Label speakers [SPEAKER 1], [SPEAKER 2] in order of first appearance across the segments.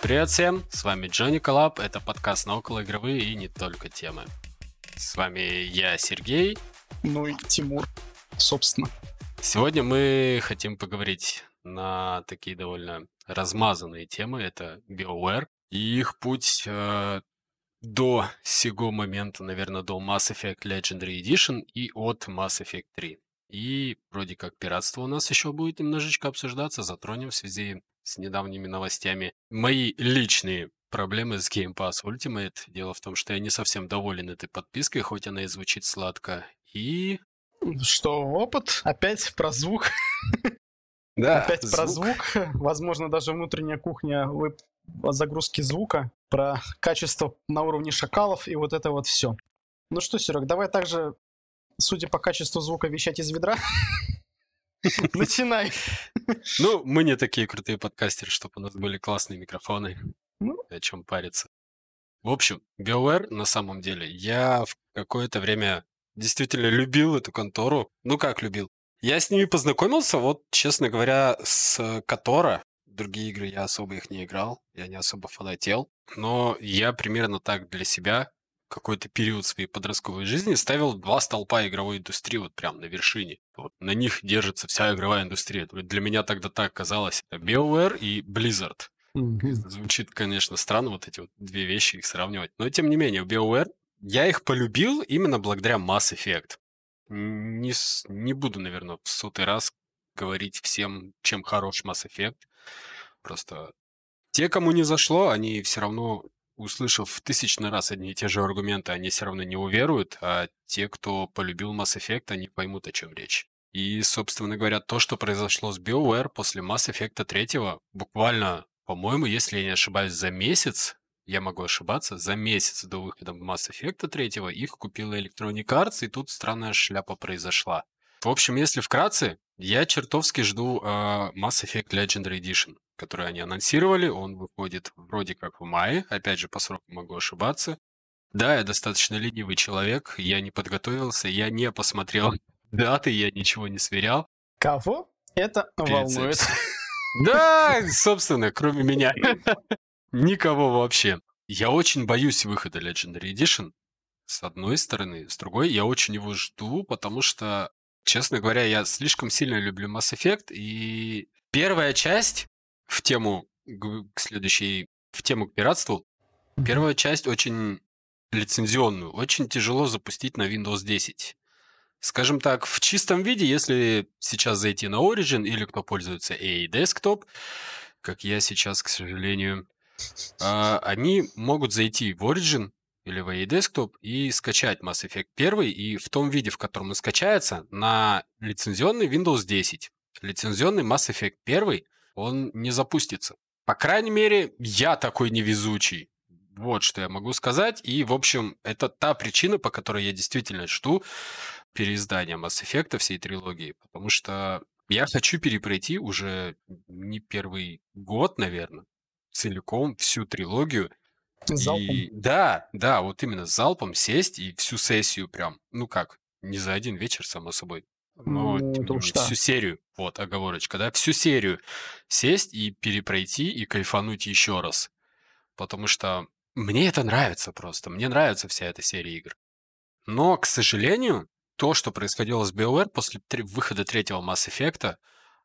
[SPEAKER 1] Привет всем, с вами Джонни Коллаб, это подкаст на околоигровые и не только темы. С вами я, Сергей.
[SPEAKER 2] Ну и Тимур, собственно.
[SPEAKER 1] Сегодня мы хотим поговорить на такие довольно размазанные темы. Это BioWare и их путь э, до сего момента, наверное, до Mass Effect Legendary Edition и от Mass Effect 3. И вроде как пиратство у нас еще будет немножечко обсуждаться, затронем в связи с недавними новостями. Мои личные проблемы с Game Pass Ultimate. Дело в том, что я не совсем доволен этой подпиской, хоть она и звучит сладко. И...
[SPEAKER 2] Что, опыт? Опять про звук?
[SPEAKER 1] Да,
[SPEAKER 2] Опять звук. про звук. Возможно, даже внутренняя кухня загрузки звука, про качество на уровне шакалов и вот это вот все. Ну что, Серег, давай также судя по качеству звука, вещать из ведра. Начинай.
[SPEAKER 1] Ну, мы не такие крутые подкастеры, чтобы у нас были классные микрофоны. Ну. О чем париться. В общем, BioWare на самом деле, я в какое-то время действительно любил эту контору. Ну как любил? Я с ними познакомился, вот, честно говоря, с Котора. Другие игры я особо их не играл, я не особо фанател. Но я примерно так для себя какой-то период своей подростковой жизни ставил два столпа игровой индустрии вот прям на вершине. Вот на них держится вся игровая индустрия. Для меня тогда так казалось. BioWare и Blizzard. Звучит, конечно, странно вот эти вот две вещи их сравнивать. Но тем не менее, BioWare я их полюбил именно благодаря Mass Effect. Не, не буду, наверное, в сотый раз говорить всем, чем хорош Mass Effect. Просто те, кому не зашло, они все равно услышав в тысячный раз одни и те же аргументы, они все равно не уверуют, а те, кто полюбил Mass Effect, они поймут, о чем речь. И, собственно говоря, то, что произошло с BioWare после Mass Effect 3, буквально, по-моему, если я не ошибаюсь, за месяц, я могу ошибаться, за месяц до выхода Mass Effect 3 их купила Electronic Arts, и тут странная шляпа произошла. В общем, если вкратце, я чертовски жду э, Mass Effect Legendary Edition который они анонсировали. Он выходит вроде как в мае. Опять же, по сроку могу ошибаться. Да, я достаточно ленивый человек. Я не подготовился, я не посмотрел даты, я ничего не сверял.
[SPEAKER 2] Кого это волнует?
[SPEAKER 1] Да, собственно, кроме меня. Никого вообще. Я очень боюсь выхода Legendary Edition. С одной стороны. С другой, я очень его жду, потому что, честно говоря, я слишком сильно люблю Mass Effect. И первая часть в тему к следующей, в тему к пиратству. Первая часть очень лицензионную, очень тяжело запустить на Windows 10. Скажем так, в чистом виде, если сейчас зайти на Origin или кто пользуется EA Desktop, как я сейчас, к сожалению, а, они могут зайти в Origin или в EA Desktop и скачать Mass Effect 1 и в том виде, в котором он скачается, на лицензионный Windows 10. Лицензионный Mass Effect 1 он не запустится. По крайней мере, я такой невезучий. Вот что я могу сказать. И, в общем, это та причина, по которой я действительно жду переиздания Mass Effect всей трилогии. Потому что я хочу перепройти уже не первый год, наверное, целиком всю трилогию.
[SPEAKER 2] Залпом? И,
[SPEAKER 1] да, да, вот именно с залпом сесть и всю сессию прям, ну как, не за один вечер, само собой, но ну, тем всю да. серию, вот оговорочка, да, всю серию сесть и перепройти и кайфануть еще раз. Потому что мне это нравится просто, мне нравится вся эта серия игр. Но, к сожалению, то, что происходило с BioWare после выхода третьего Mass Effect,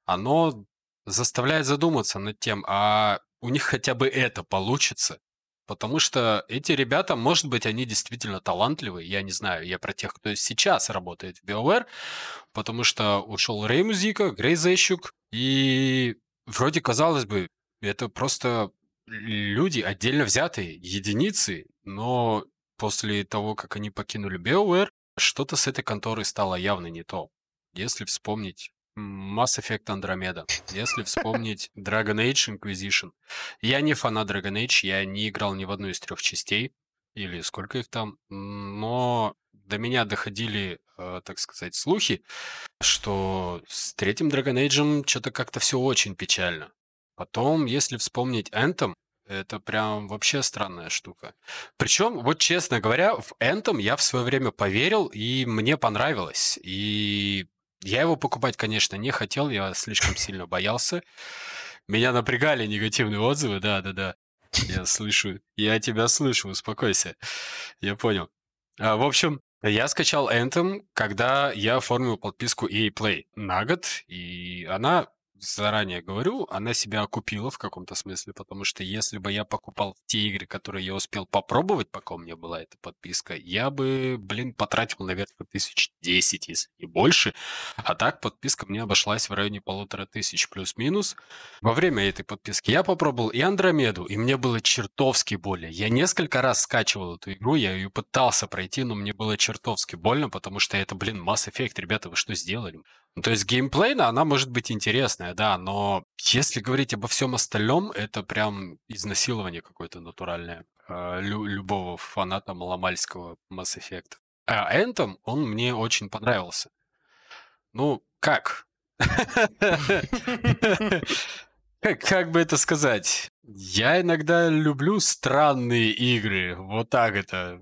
[SPEAKER 1] оно заставляет задуматься над тем, а у них хотя бы это получится. Потому что эти ребята, может быть, они действительно талантливые. Я не знаю, я про тех, кто сейчас работает в BioWare, потому что ушел Рэй Музика, Грей Зещук, и вроде казалось бы, это просто люди отдельно взятые, единицы, но после того, как они покинули BioWare, что-то с этой конторой стало явно не то. Если вспомнить Mass Effect Andromeda. Если вспомнить Dragon Age Inquisition. Я не фанат Dragon Age, я не играл ни в одну из трех частей. Или сколько их там. Но до меня доходили, э, так сказать, слухи, что с третьим Dragon Age что-то как-то все очень печально. Потом, если вспомнить Anthem, это прям вообще странная штука. Причем, вот честно говоря, в Anthem я в свое время поверил, и мне понравилось. И я его покупать, конечно, не хотел, я слишком сильно боялся. Меня напрягали негативные отзывы, да-да-да. Я слышу, я тебя слышу, успокойся. Я понял. А, в общем, я скачал Anthem, когда я оформил подписку EA Play на год, и она заранее говорю, она себя окупила в каком-то смысле, потому что если бы я покупал те игры, которые я успел попробовать, пока у меня была эта подписка, я бы, блин, потратил, наверное, тысяч десять, если не больше. А так подписка мне обошлась в районе полутора тысяч плюс-минус. Во время этой подписки я попробовал и Андромеду, и мне было чертовски больно. Я несколько раз скачивал эту игру, я ее пытался пройти, но мне было чертовски больно, потому что это, блин, Mass Effect, ребята, вы что сделали? Ну, то есть геймплейно она может быть интересная, да, но если говорить обо всем остальном, это прям изнасилование какое-то натуральное э, лю- любого фаната маломальского Mass Effect. А Anthem, он мне очень понравился. Ну? Как, как бы это сказать? Я иногда люблю странные игры. Вот так это.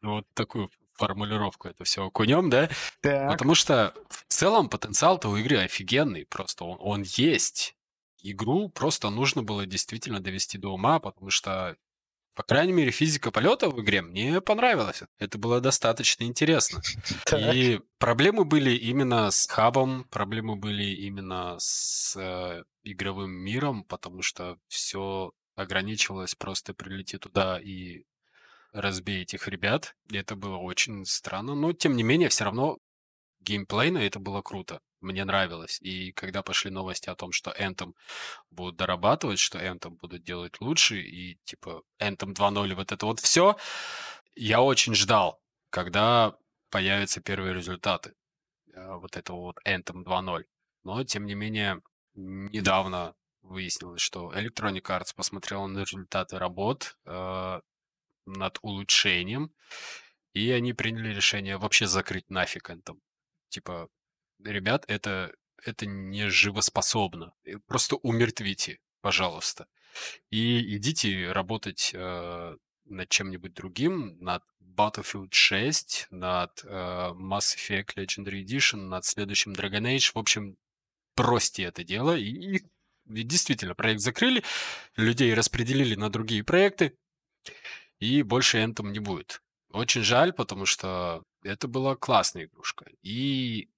[SPEAKER 1] Вот такую формулировку это все окунем, да? Так. Потому что в целом потенциал-то у игры офигенный, просто он, он есть. Игру просто нужно было действительно довести до ума, потому что, по крайней мере, физика полета в игре мне понравилась. Это было достаточно интересно. И проблемы были именно с хабом, проблемы были именно с э, игровым миром, потому что все ограничивалось просто прилети туда и разбей этих ребят. Это было очень странно. Но, тем не менее, все равно геймплейно это было круто. Мне нравилось. И когда пошли новости о том, что Anthem будут дорабатывать, что Anthem будут делать лучше, и типа Anthem 2.0, вот это вот все, я очень ждал, когда появятся первые результаты э, вот этого вот Anthem 2.0. Но, тем не менее, недавно выяснилось, что Electronic Arts посмотрела на результаты работ, э, над улучшением, и они приняли решение вообще закрыть нафиг Anthem. Типа, ребят, это, это не живоспособно. Э, просто умертвите, пожалуйста. И идите работать э, над чем-нибудь другим, над Battlefield 6, над э, Mass Effect Legendary Edition, над следующим Dragon Age. В общем, бросьте это дело. И, и действительно, проект закрыли, людей распределили на другие проекты и больше Anthem не будет. Очень жаль, потому что это была классная игрушка. И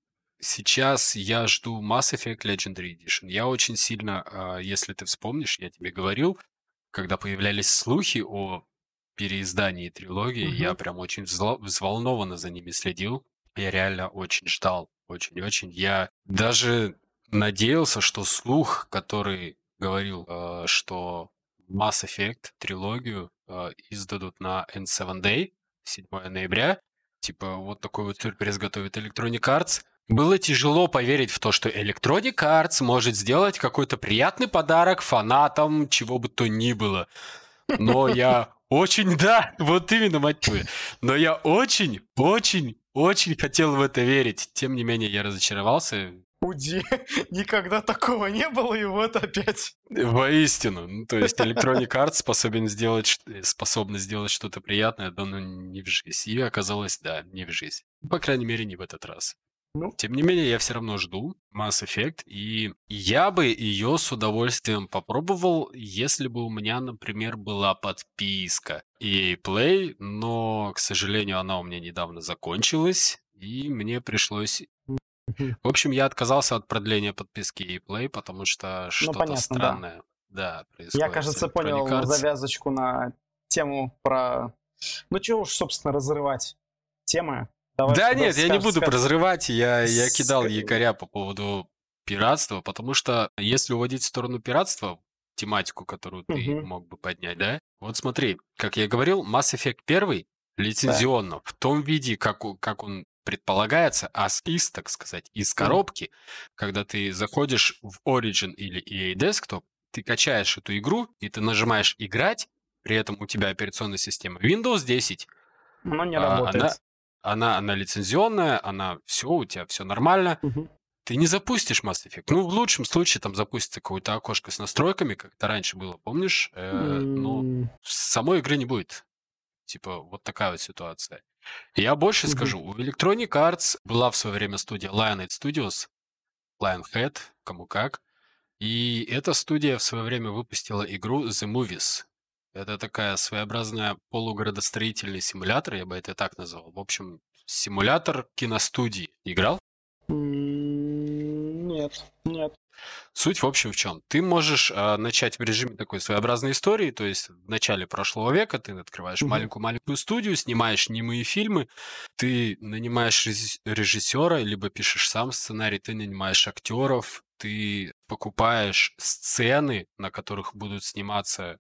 [SPEAKER 1] сейчас я жду Mass Effect Legendary Edition. Я очень сильно, а, если ты вспомнишь, я тебе говорил, когда появлялись слухи о переиздании трилогии, угу. я прям очень взволнованно за ними следил. Я реально очень ждал, очень-очень. Я даже надеялся, что слух, который говорил, а, что Mass Effect трилогию э, издадут на N7 Day 7 ноября. Типа вот такой вот сюрприз готовит Electronic Arts. Было тяжело поверить в то, что Electronic Arts может сделать какой-то приятный подарок фанатам чего бы то ни было. Но я очень, да, вот именно, мать твою. Но я очень, очень, очень хотел в это верить. Тем не менее, я разочаровался.
[SPEAKER 2] Уди, никогда такого не было, и вот опять.
[SPEAKER 1] Воистину. Ну, то есть Electronic Arts способен сделать, способна сделать что-то приятное, но ну, не в жизнь. И оказалось, да, не в жизнь. По крайней мере, не в этот раз. Ну. Тем не менее, я все равно жду Mass Effect, и я бы ее с удовольствием попробовал, если бы у меня, например, была подписка EA Play, но, к сожалению, она у меня недавно закончилась, и мне пришлось в общем, я отказался от продления подписки и Play, потому что ну, что-то понятно, странное. Да. да,
[SPEAKER 2] происходит. Я, кажется, понял Arts. завязочку на тему про... Ну, чего уж, собственно, разрывать темы.
[SPEAKER 1] Давай да нет, я не буду скажешь. разрывать. Я, я кидал якоря по поводу пиратства, потому что если уводить в сторону пиратства, тематику, которую ты угу. мог бы поднять, да? Вот смотри, как я говорил, Mass Effect 1 лицензионно, да. в том виде, как, как он предполагается, а из, так сказать, из коробки, когда ты заходишь в Origin или EA Desktop, ты качаешь эту игру, и ты нажимаешь «Играть», при этом у тебя операционная система Windows 10.
[SPEAKER 2] Но не а, работает.
[SPEAKER 1] Она, она, она лицензионная, она все, у тебя все нормально. Угу. Ты не запустишь Mass Effect. Ну, в лучшем случае там запустится какое-то окошко с настройками, как это раньше было, помнишь? Э, mm. Но самой игры не будет. Типа, вот такая вот ситуация. Я больше скажу, у Electronic Arts была в свое время студия Lionhead Studios, Lionhead, кому как, и эта студия в свое время выпустила игру The Movies. Это такая своеобразная полуградостроительный симулятор, я бы это так назвал. В общем, симулятор киностудии. Играл?
[SPEAKER 2] Нет, нет.
[SPEAKER 1] Суть, в общем, в чем? Ты можешь э, начать в режиме такой своеобразной истории, то есть в начале прошлого века ты открываешь маленькую-маленькую студию, снимаешь немые фильмы, ты нанимаешь режисс- режиссера, либо пишешь сам сценарий, ты нанимаешь актеров, ты покупаешь сцены, на которых будут сниматься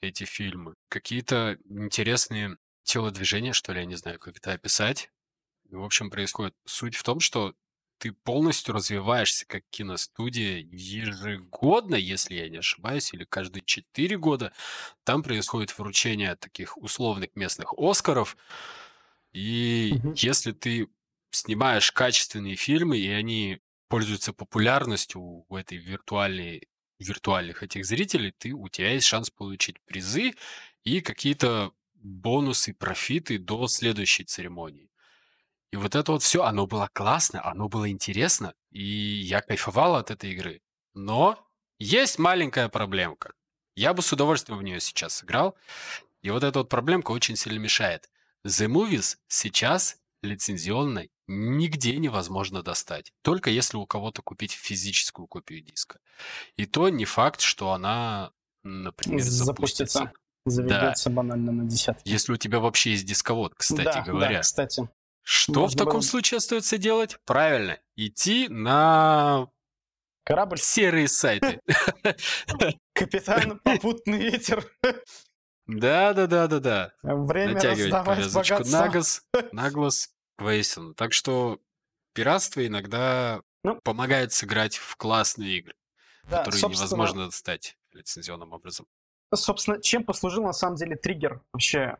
[SPEAKER 1] эти фильмы. Какие-то интересные телодвижения, что ли, я не знаю, как это описать. В общем, происходит суть в том, что ты полностью развиваешься как киностудия ежегодно, если я не ошибаюсь, или каждые 4 года. Там происходит вручение таких условных местных Оскаров. И
[SPEAKER 2] Мгм.
[SPEAKER 1] если ты снимаешь качественные фильмы, и они пользуются популярностью у этой виртуальной виртуальных этих зрителей, ты, у тебя есть шанс получить призы и какие-то бонусы, профиты до следующей церемонии. И вот это вот все, оно было классно, оно было интересно, и я кайфовал от этой игры. Но есть маленькая проблемка. Я бы с удовольствием в нее сейчас сыграл, и вот эта вот проблемка очень сильно мешает. The Movies сейчас лицензионной нигде невозможно достать. Только если у кого-то купить физическую копию диска. И то не факт, что она, например,
[SPEAKER 2] Запустится.
[SPEAKER 1] запустится.
[SPEAKER 2] Заведется банально на десятки.
[SPEAKER 1] Если у тебя вообще есть дисковод, кстати
[SPEAKER 2] да,
[SPEAKER 1] говоря.
[SPEAKER 2] да, кстати.
[SPEAKER 1] Что в таком
[SPEAKER 2] было-
[SPEAKER 1] случае остается делать? Правильно, идти на
[SPEAKER 2] Корабль,
[SPEAKER 1] серые сайты.
[SPEAKER 2] капитан, попутный ветер.
[SPEAKER 1] Да-да-да-да-да.
[SPEAKER 2] Время
[SPEAKER 1] Натягивать
[SPEAKER 2] раздавать
[SPEAKER 1] повязочку
[SPEAKER 2] богатство.
[SPEAKER 1] на газ, на глаз, воистину. Так что пиратство иногда
[SPEAKER 2] Ну.
[SPEAKER 1] помогает сыграть в классные игры,
[SPEAKER 2] Да,
[SPEAKER 1] которые
[SPEAKER 2] собственно,
[SPEAKER 1] невозможно достать лицензионным образом.
[SPEAKER 2] Собственно, чем послужил на самом деле триггер вообще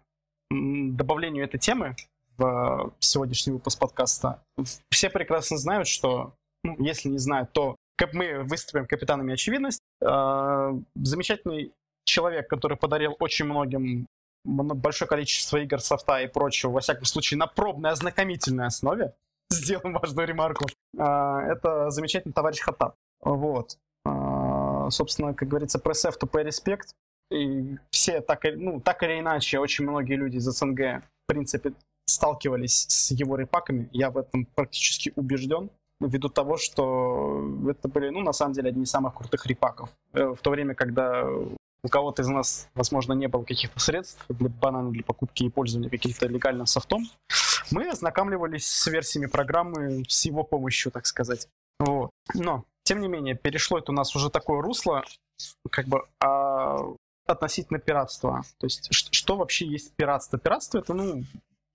[SPEAKER 2] добавлению этой темы в э, сегодняшний выпуск подкаста? Все прекрасно знают, что, ну, если не знают, то как мы выступим капитанами очевидность. Э, замечательный человек, который подарил очень многим мно- большое количество игр, софта и прочего, во всяком случае, на пробной ознакомительной основе, сделаем важную ремарку, э, это замечательный товарищ Хатаб. Вот. Собственно, как говорится, press F to pay respect. И все так, ну, так или иначе, очень многие люди из СНГ, в принципе, сталкивались с его репаками. Я в этом практически убежден. Ввиду того, что это были, ну, на самом деле, одни из самых крутых репаков. Э, В то время, когда у кого-то из нас, возможно, не было каких-то средств для банана для покупки и пользования каким-то легальным софтом, мы ознакомливались с версиями программы с его помощью, так сказать. Вот. Но, тем не менее, перешло это у нас уже такое русло, как бы а, относительно пиратства. То есть, что вообще есть пиратство? Пиратство это, ну,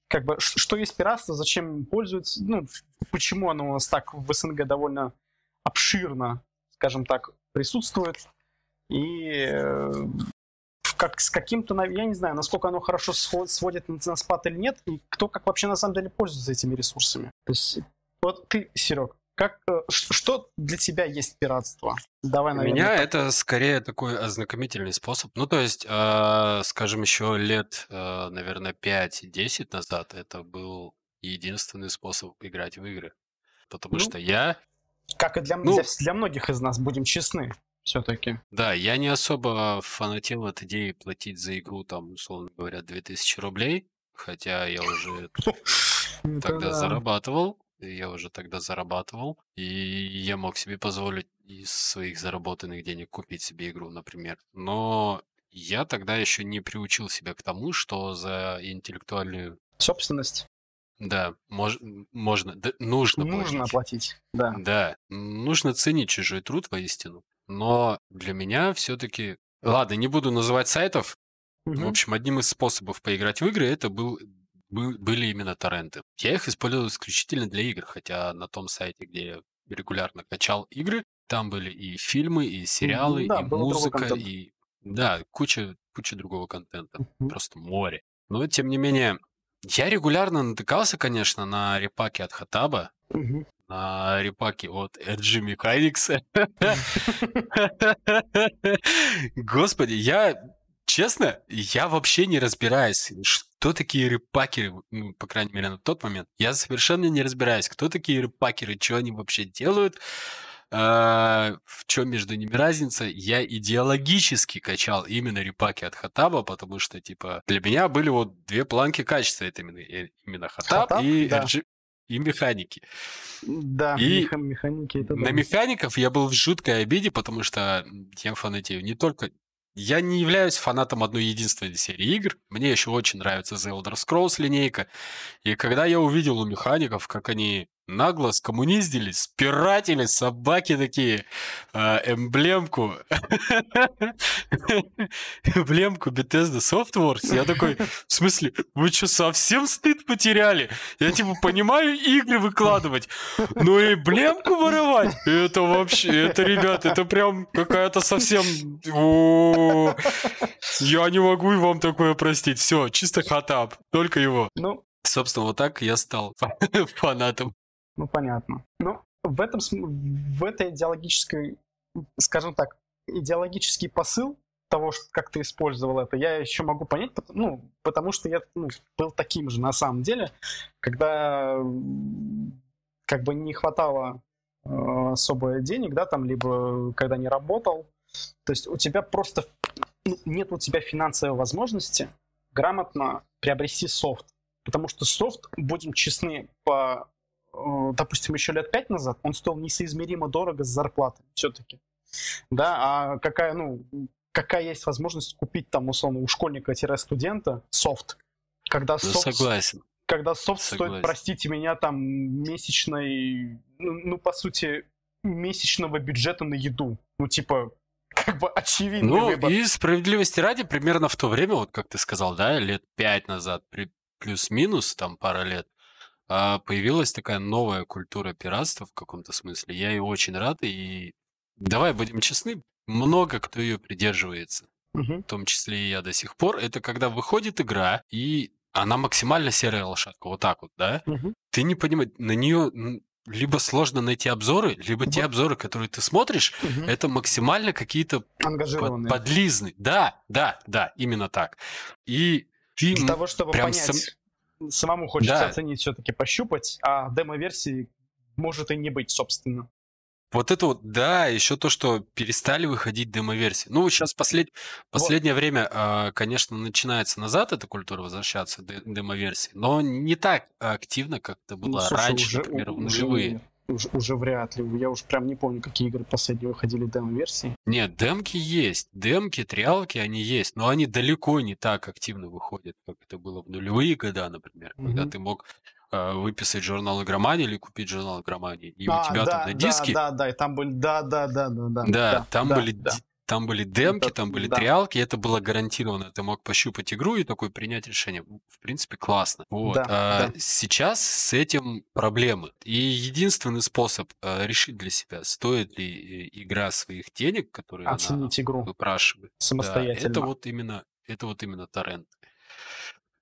[SPEAKER 2] как бы, что есть пиратство, зачем им пользуются, ну, почему оно у нас так в СНГ довольно обширно, скажем так, присутствует. И э, как, с каким-то, я не знаю, насколько оно хорошо сво- сводит на спад или нет, и кто как вообще на самом деле пользуется этими ресурсами. То есть, вот ты, Серег, как, э, что для тебя есть пиратство? Давай, наверное.
[SPEAKER 1] меня
[SPEAKER 2] так.
[SPEAKER 1] это скорее такой ознакомительный способ. Ну, то есть, э, скажем, еще лет, э, наверное, 5-10 назад это был единственный способ играть в игры. Потому
[SPEAKER 2] Ну,
[SPEAKER 1] что я,
[SPEAKER 2] Как и для,
[SPEAKER 1] Ну-
[SPEAKER 2] для, для многих из нас, будем честны, все-таки.
[SPEAKER 1] да, я не особо фанател от идеи платить за игру, там, условно говоря, 2000 рублей. Хотя я уже тогда зарабатывал. Я уже тогда зарабатывал. И я мог себе позволить из своих заработанных денег купить себе игру, например. Но я тогда еще не приучил себя к тому, что за интеллектуальную...
[SPEAKER 2] Собственность
[SPEAKER 1] Да, мож- можно, да, нужно,
[SPEAKER 2] нужно
[SPEAKER 1] платить.
[SPEAKER 2] оплатить. Да.
[SPEAKER 1] Да, нужно ценить чужой труд воистину. Но для меня все-таки... Ладно, не буду называть сайтов. В
[SPEAKER 2] Мгм.
[SPEAKER 1] общем, одним из способов поиграть в игры это был, бы- были именно торренты. Я их использовал исключительно для игр, хотя на том сайте, где я регулярно качал игры, там были и фильмы, и сериалы,
[SPEAKER 2] да,
[SPEAKER 1] и
[SPEAKER 2] был другой
[SPEAKER 1] музыка,
[SPEAKER 2] контент.
[SPEAKER 1] и... Да, куча, куча другого контента.
[SPEAKER 2] Мгм.
[SPEAKER 1] Просто море. Но, тем не менее, я регулярно натыкался, конечно, на репаки от Хатаба,
[SPEAKER 2] Мгм.
[SPEAKER 1] на репаки от RG Mechanics. Господи, я, честно, я вообще не разбираюсь, что такие репакеры, ну, по крайней мере, на тот момент. Я совершенно не разбираюсь, кто такие репакеры, что они вообще делают. А, в чем между ними разница? Я идеологически качал именно репаки от Хатаба, потому что, типа, для меня были вот две планки качества. Это именно, э, именно Хатаб, Хатаб и да. RG, и механики.
[SPEAKER 2] Да, и меха- механики это
[SPEAKER 1] На
[SPEAKER 2] да.
[SPEAKER 1] механиков я был в жуткой обиде, потому что я фанатею не только... Я не являюсь фанатом одной единственной серии игр. Мне еще очень нравится The Elder Scrolls линейка. И когда я увидел у механиков, как они нагло скоммуниздились, спиратили, собаки такие, э, эмблемку, эмблемку Bethesda Softworks. Я такой, в смысле, вы что, совсем стыд потеряли? Я типа понимаю игры выкладывать, но эмблемку вырывать? Это вообще, это, ребят, это прям какая-то совсем... Я не могу и вам такое простить. Все, чисто хатап, только его. Ну, Собственно, вот так я стал фанатом.
[SPEAKER 2] Ну, понятно. Ну, в, этом, в этой идеологической, скажем так, идеологический посыл того, что, как ты использовал это, я еще могу понять, ну, потому что я ну, был таким же на самом деле, когда как бы не хватало э, особо денег, да, там, либо когда не работал, то есть у тебя просто ну, нет у тебя финансовой возможности грамотно приобрести софт, потому что софт, будем честны, по допустим, еще лет пять назад, он стоил несоизмеримо дорого с зарплатой все-таки. Да, а какая, ну, какая есть возможность купить там, условно, у школьника-студента софт, когда
[SPEAKER 1] ну, софт, согласен.
[SPEAKER 2] Когда софт согласен. стоит, простите меня, там, месячной, ну, ну, по сути, месячного бюджета на еду. Ну, типа, как бы очевидный
[SPEAKER 1] ну,
[SPEAKER 2] выбор.
[SPEAKER 1] и справедливости ради, примерно в то время, вот как ты сказал, да, лет пять назад, плюс-минус, там, пара лет, а, появилась такая новая культура пиратства в каком-то смысле. Я ее очень рад, и давай будем честны, много кто ее придерживается,
[SPEAKER 2] угу.
[SPEAKER 1] в том числе и я до сих пор. Это когда выходит игра, и она максимально серая лошадка, вот так вот, да?
[SPEAKER 2] Угу.
[SPEAKER 1] Ты не понимаешь, на нее либо сложно найти обзоры, либо вот. те обзоры, которые ты смотришь, угу. это максимально какие-то под, подлизны. Да, да, да, именно так. И
[SPEAKER 2] ты Для того, чтобы прям понять, сам самому хочется да. оценить все-таки, пощупать, а демо-версии может и не быть, собственно.
[SPEAKER 1] Вот это вот, да, еще то, что перестали выходить демо-версии. Ну, сейчас послед... последнее вот. время, а, конечно, начинается назад эта культура возвращаться, демо-версии, но не так активно, как это было ну, слушай, раньше, уже, например, в нулевые.
[SPEAKER 2] Уже, уже вряд ли. Я уж прям не помню, какие игры последние выходили демо-версии.
[SPEAKER 1] Нет, демки есть. Демки, триалки, они есть. Но они далеко не так активно выходят, как это было в нулевые года, например. Mm-hmm. Когда ты мог э, выписать журнал игромании или купить журнал игромании. И а, у тебя да, там на диске...
[SPEAKER 2] Да, да, да, и там были... Да, да, да, да, да.
[SPEAKER 1] Да, да там да, были да. Там были демки, там были да. триалки, это было гарантированно. Ты мог пощупать игру и такой принять решение. В принципе, классно. Вот. Да, а, да. Сейчас с этим проблемы. И единственный способ а, решить для себя, стоит ли э, игра своих денег, которые
[SPEAKER 2] Оценить
[SPEAKER 1] она
[SPEAKER 2] игру
[SPEAKER 1] выпрашивает.
[SPEAKER 2] Самостоятельно.
[SPEAKER 1] Да, это вот именно, это вот именно торрент.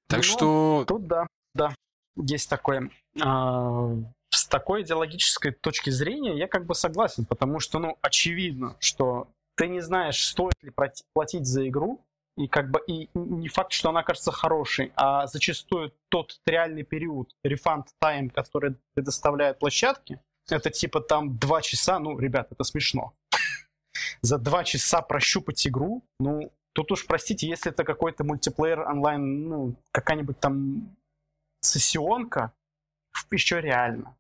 [SPEAKER 1] Так ну, что...
[SPEAKER 2] Тут да, да, есть такое. А, с такой идеологической точки зрения я как бы согласен, потому что, ну, очевидно, что ты не знаешь, стоит ли платить за игру, и как бы и не факт, что она кажется хорошей, а зачастую тот реальный период, refund time, который предоставляют площадки, это типа там два часа, ну, ребят, это смешно. За два часа прощупать игру, ну, тут уж, простите, если это какой-то мультиплеер онлайн, ну, какая-нибудь там сессионка, еще реально.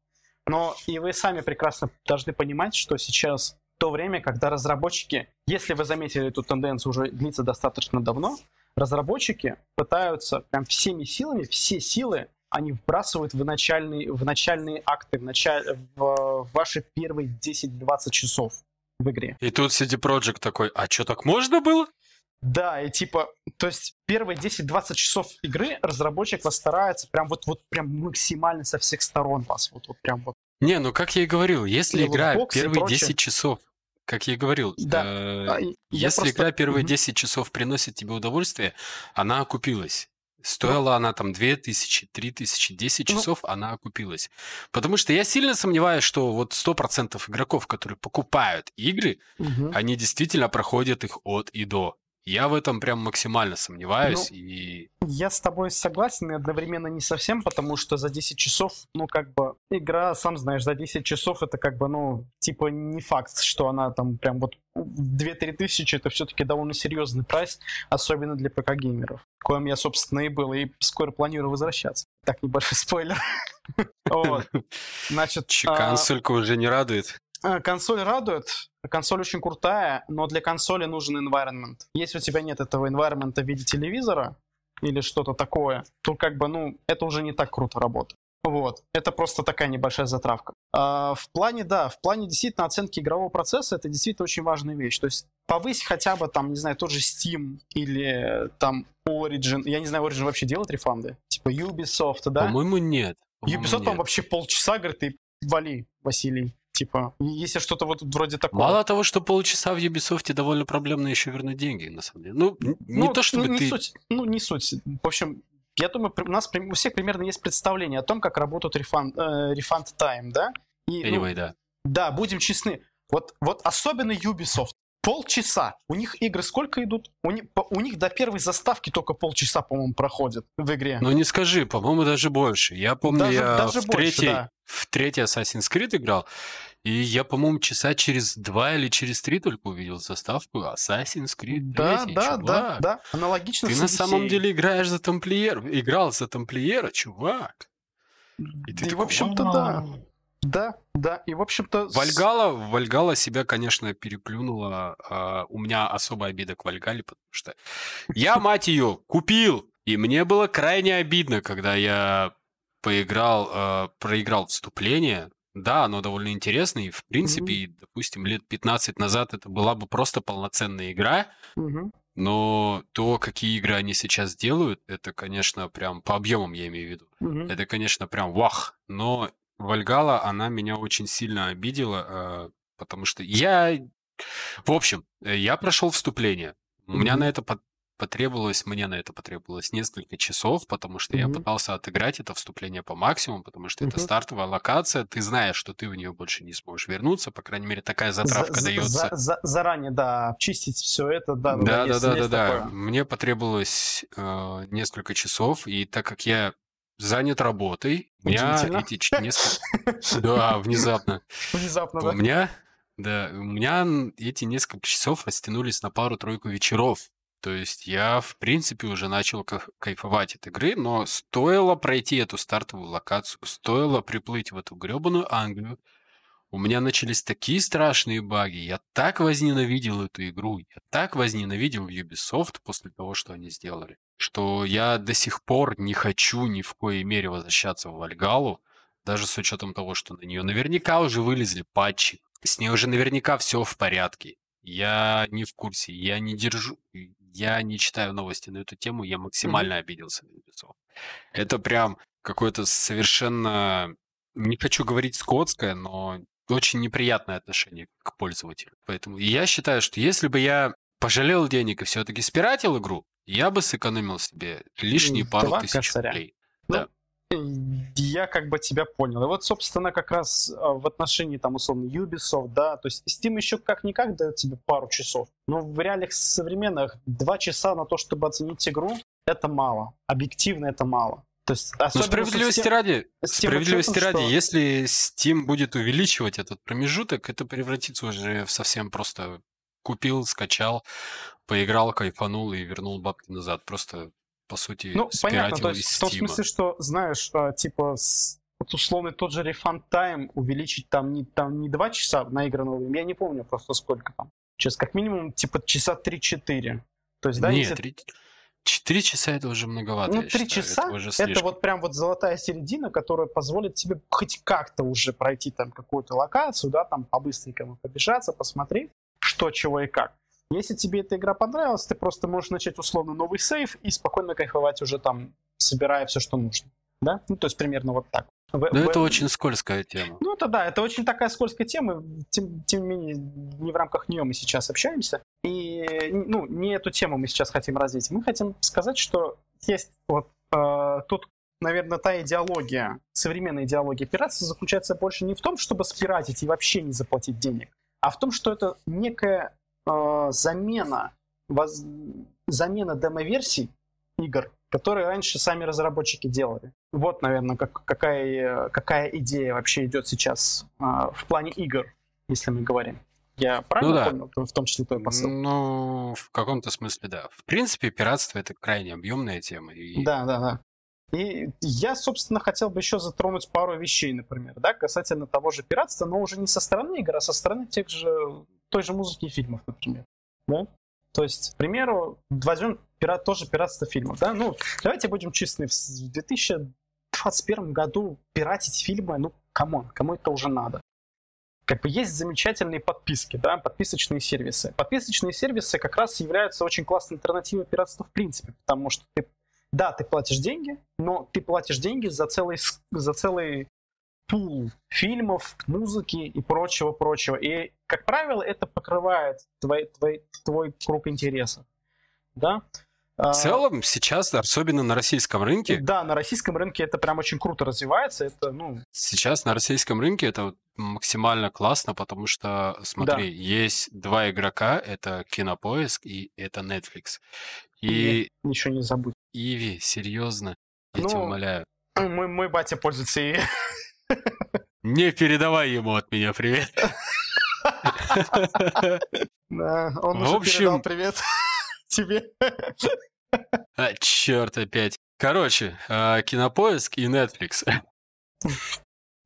[SPEAKER 2] Но и вы сами прекрасно должны понимать, что сейчас то время, когда разработчики, если вы заметили эту тенденцию, уже длится достаточно давно, разработчики пытаются прям всеми силами, все силы они вбрасывают в начальные, в начальные акты, в, началь, в, в ваши первые 10-20 часов в игре.
[SPEAKER 1] И тут CD Projekt такой, а что, так можно было?
[SPEAKER 2] Да, и типа, то есть первые 10-20 часов игры разработчик вас старается прям вот, вот прям максимально со всех сторон вас вот, вот прям вот
[SPEAKER 1] не, ну как я и говорил, если и игра первые 10 часов, как я и говорил, да. э, а, если просто... игра первые угу. 10 часов приносит тебе удовольствие, она окупилась. Стоила ну. она там 2000, 3000, 10 часов, ну. она окупилась. Потому что я сильно сомневаюсь, что вот 100% игроков, которые покупают игры, угу. они действительно проходят их от и до. Я в этом прям максимально сомневаюсь. Ну, и...
[SPEAKER 2] Я с тобой согласен и одновременно не совсем, потому что за 10 часов, ну, как бы, игра, сам знаешь, за 10 часов это как бы, ну, типа не факт, что она там прям вот 2-3 тысячи, это все-таки довольно серьезный прайс, особенно для ПК-геймеров, коим я, собственно, и был, и скоро планирую возвращаться. Так, небольшой спойлер. Вот. Значит...
[SPEAKER 1] А, консолька уже не радует?
[SPEAKER 2] А, консоль радует, консоль очень крутая, но для консоли нужен environment. Если у тебя нет этого environment в виде телевизора или что-то такое, то как бы, ну, это уже не так круто работает. Вот. Это просто такая небольшая затравка. А, в плане, да, в плане действительно оценки игрового процесса это действительно очень важная вещь. То есть повысить хотя бы там, не знаю, тот же Steam или там Origin. Я не знаю, Origin вообще делает рефанды? Типа Ubisoft, да?
[SPEAKER 1] По-моему, нет.
[SPEAKER 2] По-моему, Ubisoft нет. там вообще полчаса, говорит, и вали, Василий. Типа, если что-то вот вроде такого.
[SPEAKER 1] Мало того, что полчаса в Ubisoft довольно проблемно еще вернуть деньги, на самом деле. Ну, не ну, то, чтобы
[SPEAKER 2] ну,
[SPEAKER 1] ты...
[SPEAKER 2] Не суть, ну, не суть. В общем, я думаю, у нас у всех примерно есть представление о том, как работает рефанд, э, refund time, да?
[SPEAKER 1] И, anyway, ну, да.
[SPEAKER 2] Да, будем честны. Вот, вот особенно Ubisoft. Полчаса. У них игры сколько идут? У них, у них до первой заставки только полчаса, по-моему, проходит в игре.
[SPEAKER 1] Ну не скажи, по-моему, даже больше. Я помню, даже, я даже в, больше, третий, да. в третий Assassin's Creed играл, и я, по-моему, часа через два или через три только увидел заставку Assassin's Creed 3.
[SPEAKER 2] Да, да, чувак. да, да. Аналогично
[SPEAKER 1] Ты на самом деле играешь за тамплиер, играл за тамплиера, чувак.
[SPEAKER 2] И, ты и такой, в общем-то, да. Да, да, и в общем-то...
[SPEAKER 1] Вальгала, Вальгала себя, конечно, переплюнула. А, у меня особая обида к Вальгале, потому что я, мать ее, купил, и мне было крайне обидно, когда я поиграл, э, проиграл вступление. Да, оно довольно интересно, и в принципе, mm-hmm. допустим, лет 15 назад это была бы просто полноценная игра, mm-hmm. но то, какие игры они сейчас делают, это, конечно, прям по объемам я имею в виду. Mm-hmm. Это, конечно, прям вах. Но Вальгала, она меня очень сильно обидела, э, потому что я... В общем, э, я прошел вступление. У mm-hmm. меня на это потребовалось, мне на это потребовалось несколько часов, потому что mm-hmm. я пытался отыграть это вступление по максимуму, потому что mm-hmm. это стартовая локация, ты знаешь, что ты в нее больше не сможешь вернуться, по крайней мере, такая затравка за, дается. За,
[SPEAKER 2] за, заранее, да, обчистить все это, да,
[SPEAKER 1] да, да, да, да, да. Мне потребовалось э, несколько часов, и так как я занят работой. У меня эти несколько... Да, внезапно.
[SPEAKER 2] Внезапно, да?
[SPEAKER 1] У меня, да, у меня эти несколько часов растянулись на пару-тройку вечеров. То есть я, в принципе, уже начал кайфовать от игры, но стоило пройти эту стартовую локацию, стоило приплыть в эту гребаную Англию, у меня начались такие страшные баги. Я так возненавидел эту игру. Я так возненавидел Ubisoft после того, что они сделали, что я до сих пор не хочу ни в коей мере возвращаться в Вальгалу, даже с учетом того, что на нее наверняка уже вылезли патчи. С ней уже наверняка все в порядке. Я не в курсе, я не держу, я не читаю новости на эту тему, я максимально mm-hmm. обиделся на Ubisoft. Это прям какое-то совершенно, не хочу говорить скотское, но очень неприятное отношение к пользователю. Поэтому я считаю, что если бы я пожалел денег и все-таки спиратил игру, я бы сэкономил себе лишние пару Два тысяч косаря. рублей. Ну, да.
[SPEAKER 2] Я как бы тебя понял. И вот, собственно, как раз а, в отношении, там, условно, Ubisoft, да, то есть Steam еще как-никак дает тебе пару часов, но в реалиях современных два часа на то, чтобы оценить игру, это мало. Объективно это мало. То есть,
[SPEAKER 1] Но справедливости Steam, ради, справедливости учетом, ради, что... если Steam будет увеличивать этот промежуток, это превратится уже в совсем просто купил, скачал, поиграл, кайфанул и вернул бабки назад. Просто, по сути,
[SPEAKER 2] ну, понятно, то есть, в том смысле, что, знаешь, а, типа, вот условный тот же refund time увеличить там не, там не 2 часа наигранного времени, я не помню просто сколько там. Сейчас как минимум, типа, часа 3-4. То есть, да,
[SPEAKER 1] Нет, если... 3... Четыре часа это уже многовато.
[SPEAKER 2] Ну, три часа это, уже это вот прям вот золотая середина, которая позволит тебе хоть как-то уже пройти там какую-то локацию, да, там по-быстренькому побежаться, посмотреть, что, чего и как. Если тебе эта игра понравилась, ты просто можешь начать условно новый сейф и спокойно кайфовать уже там, собирая все, что нужно. Да? Ну, то есть примерно вот так.
[SPEAKER 1] В, Но в... это очень скользкая тема.
[SPEAKER 2] Ну, это да, это очень такая скользкая тема. Тем, тем не менее, не в рамках нее мы сейчас общаемся. И ну, не эту тему мы сейчас хотим развить. Мы хотим сказать, что есть вот э, тут, наверное, та идеология, современная идеология пиратства заключается больше не в том, чтобы спиратить и вообще не заплатить денег, а в том, что это некая э, замена воз... замена демо-версий игр, которые раньше сами разработчики делали. Вот, наверное, как, какая, какая идея вообще идет сейчас а, в плане игр, если мы говорим. Я правильно ну, да. понял, в том числе твой посыл?
[SPEAKER 1] Ну, в каком-то смысле, да. В принципе, пиратство это крайне объемная тема. И...
[SPEAKER 2] Да, да, да. И я, собственно, хотел бы еще затронуть пару вещей, например, да, касательно того же пиратства, но уже не со стороны игр, а со стороны тех же, той же музыки и фильмов, например. Да? То есть, к примеру, возьмем пират, тоже пиратство фильмов, да, ну, давайте будем честны, в 2021 году пиратить фильмы, ну, come on, кому это уже надо? Как бы есть замечательные подписки, да, подписочные сервисы. Подписочные сервисы как раз являются очень классной альтернативой пиратству в принципе, потому что ты да, ты платишь деньги, но ты платишь деньги за целый, за целый пул фильмов, музыки и прочего-прочего. И, как правило, это покрывает твой, твой, твой круг интересов. Да?
[SPEAKER 1] В а, целом, сейчас, особенно на российском рынке...
[SPEAKER 2] Да, на российском рынке это прям очень круто развивается. Это, ну...
[SPEAKER 1] Сейчас на российском рынке это максимально классно, потому что, смотри, да. есть два игрока, это Кинопоиск и это Netflix.
[SPEAKER 2] И... Ничего не забудь.
[SPEAKER 1] Иви, серьезно, я ну, тебя умоляю.
[SPEAKER 2] Мой, мой батя пользуется Иви.
[SPEAKER 1] Не передавай ему от меня привет.
[SPEAKER 2] Да, он уже передал привет тебе.
[SPEAKER 1] А, черт опять. Короче, а, Кинопоиск и Netflix.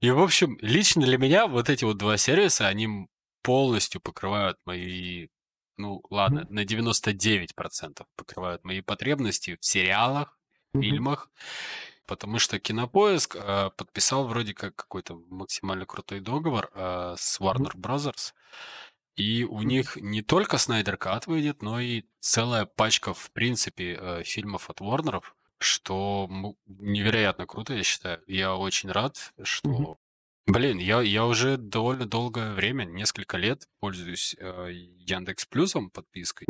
[SPEAKER 1] И, в общем, лично для меня вот эти вот два сервиса, они полностью покрывают мои ну ладно, на 99% покрывают мои потребности в сериалах, mm-hmm. фильмах, потому что Кинопоиск э, подписал вроде как какой-то максимально крутой договор э, с Warner. Brothers, и у них не только Снайдер Кат выйдет, но и целая пачка, в принципе, э, фильмов от Warner, что невероятно круто, я считаю. Я очень рад, что mm-hmm. Блин, я, я уже довольно долгое время, несколько лет пользуюсь э, Яндекс Плюсом подпиской.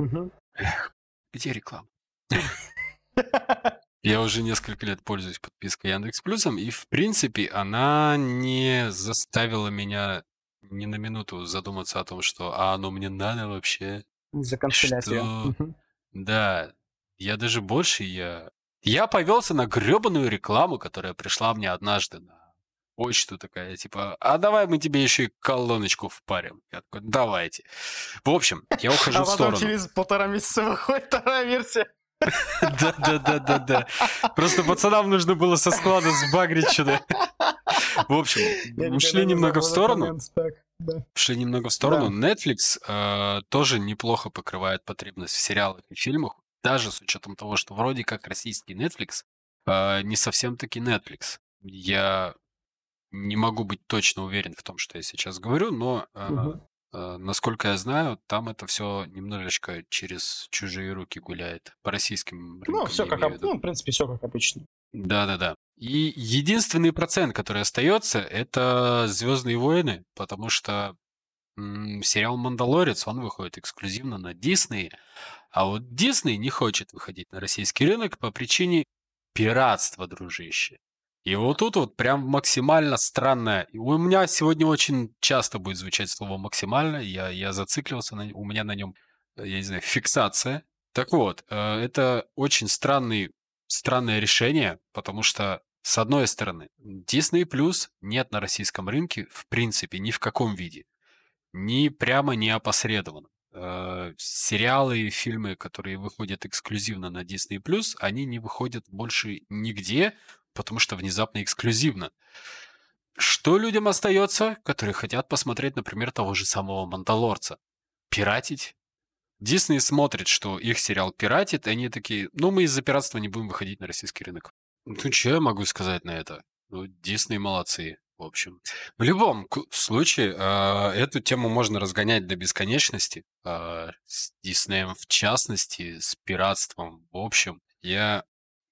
[SPEAKER 1] Эх, где реклама? Я уже несколько лет пользуюсь подпиской Яндекс Плюсом, и в принципе она не заставила меня ни на минуту задуматься о том, что а оно мне надо вообще.
[SPEAKER 2] За канцеляцию.
[SPEAKER 1] Что... Да, я даже больше, я... Я повелся на гребаную рекламу, которая пришла мне однажды на почту такая, типа, а давай мы тебе еще и колоночку впарим. Я такой, давайте. В общем, я ухожу
[SPEAKER 2] а
[SPEAKER 1] в сторону.
[SPEAKER 2] А через полтора месяца выходит вторая версия.
[SPEAKER 1] Да-да-да-да-да. Просто пацанам нужно было со склада сбагрить что-то. В общем, ушли немного в сторону. Ушли немного в сторону. Netflix э, тоже неплохо покрывает потребность в сериалах и фильмах, даже с учетом того, что вроде как российский Netflix э, не совсем таки Netflix. Я не могу быть точно уверен в том, что я сейчас говорю, но угу. Э, насколько я знаю, там это все немножечко через чужие руки гуляет. По российским
[SPEAKER 2] Ну, все как, ну, в принципе, все как обычно.
[SPEAKER 1] Да-да-да. И единственный процент, который остается, это Звездные войны, потому что м- сериал Мандалорец, он выходит эксклюзивно на Дисней, а вот Дисней не хочет выходить на российский рынок по причине пиратства, дружище. И вот тут вот прям максимально странное. У меня сегодня очень часто будет звучать слово максимально. Я, я зациклился, на, у меня на нем, э, я не знаю, фиксация. Так вот, э, это очень странный, странное решение, потому что, с одной стороны, Disney Plus нет на российском рынке в принципе ни в каком виде. Ни прямо, ни опосредованно. Э, сериалы и фильмы, которые выходят эксклюзивно на Disney Plus, они не выходят больше нигде, потому что внезапно эксклюзивно. Что людям остается, которые хотят посмотреть, например, того же самого Мандалорца? Пиратить? Дисней смотрит, что их сериал пиратит, и они такие, ну, мы из-за пиратства не будем выходить на российский рынок. Ну, что я могу сказать на это? Ну, Дисней молодцы, в общем. В любом случае, э, эту тему можно разгонять до бесконечности. Э, с Диснеем в частности, с пиратством в общем. Я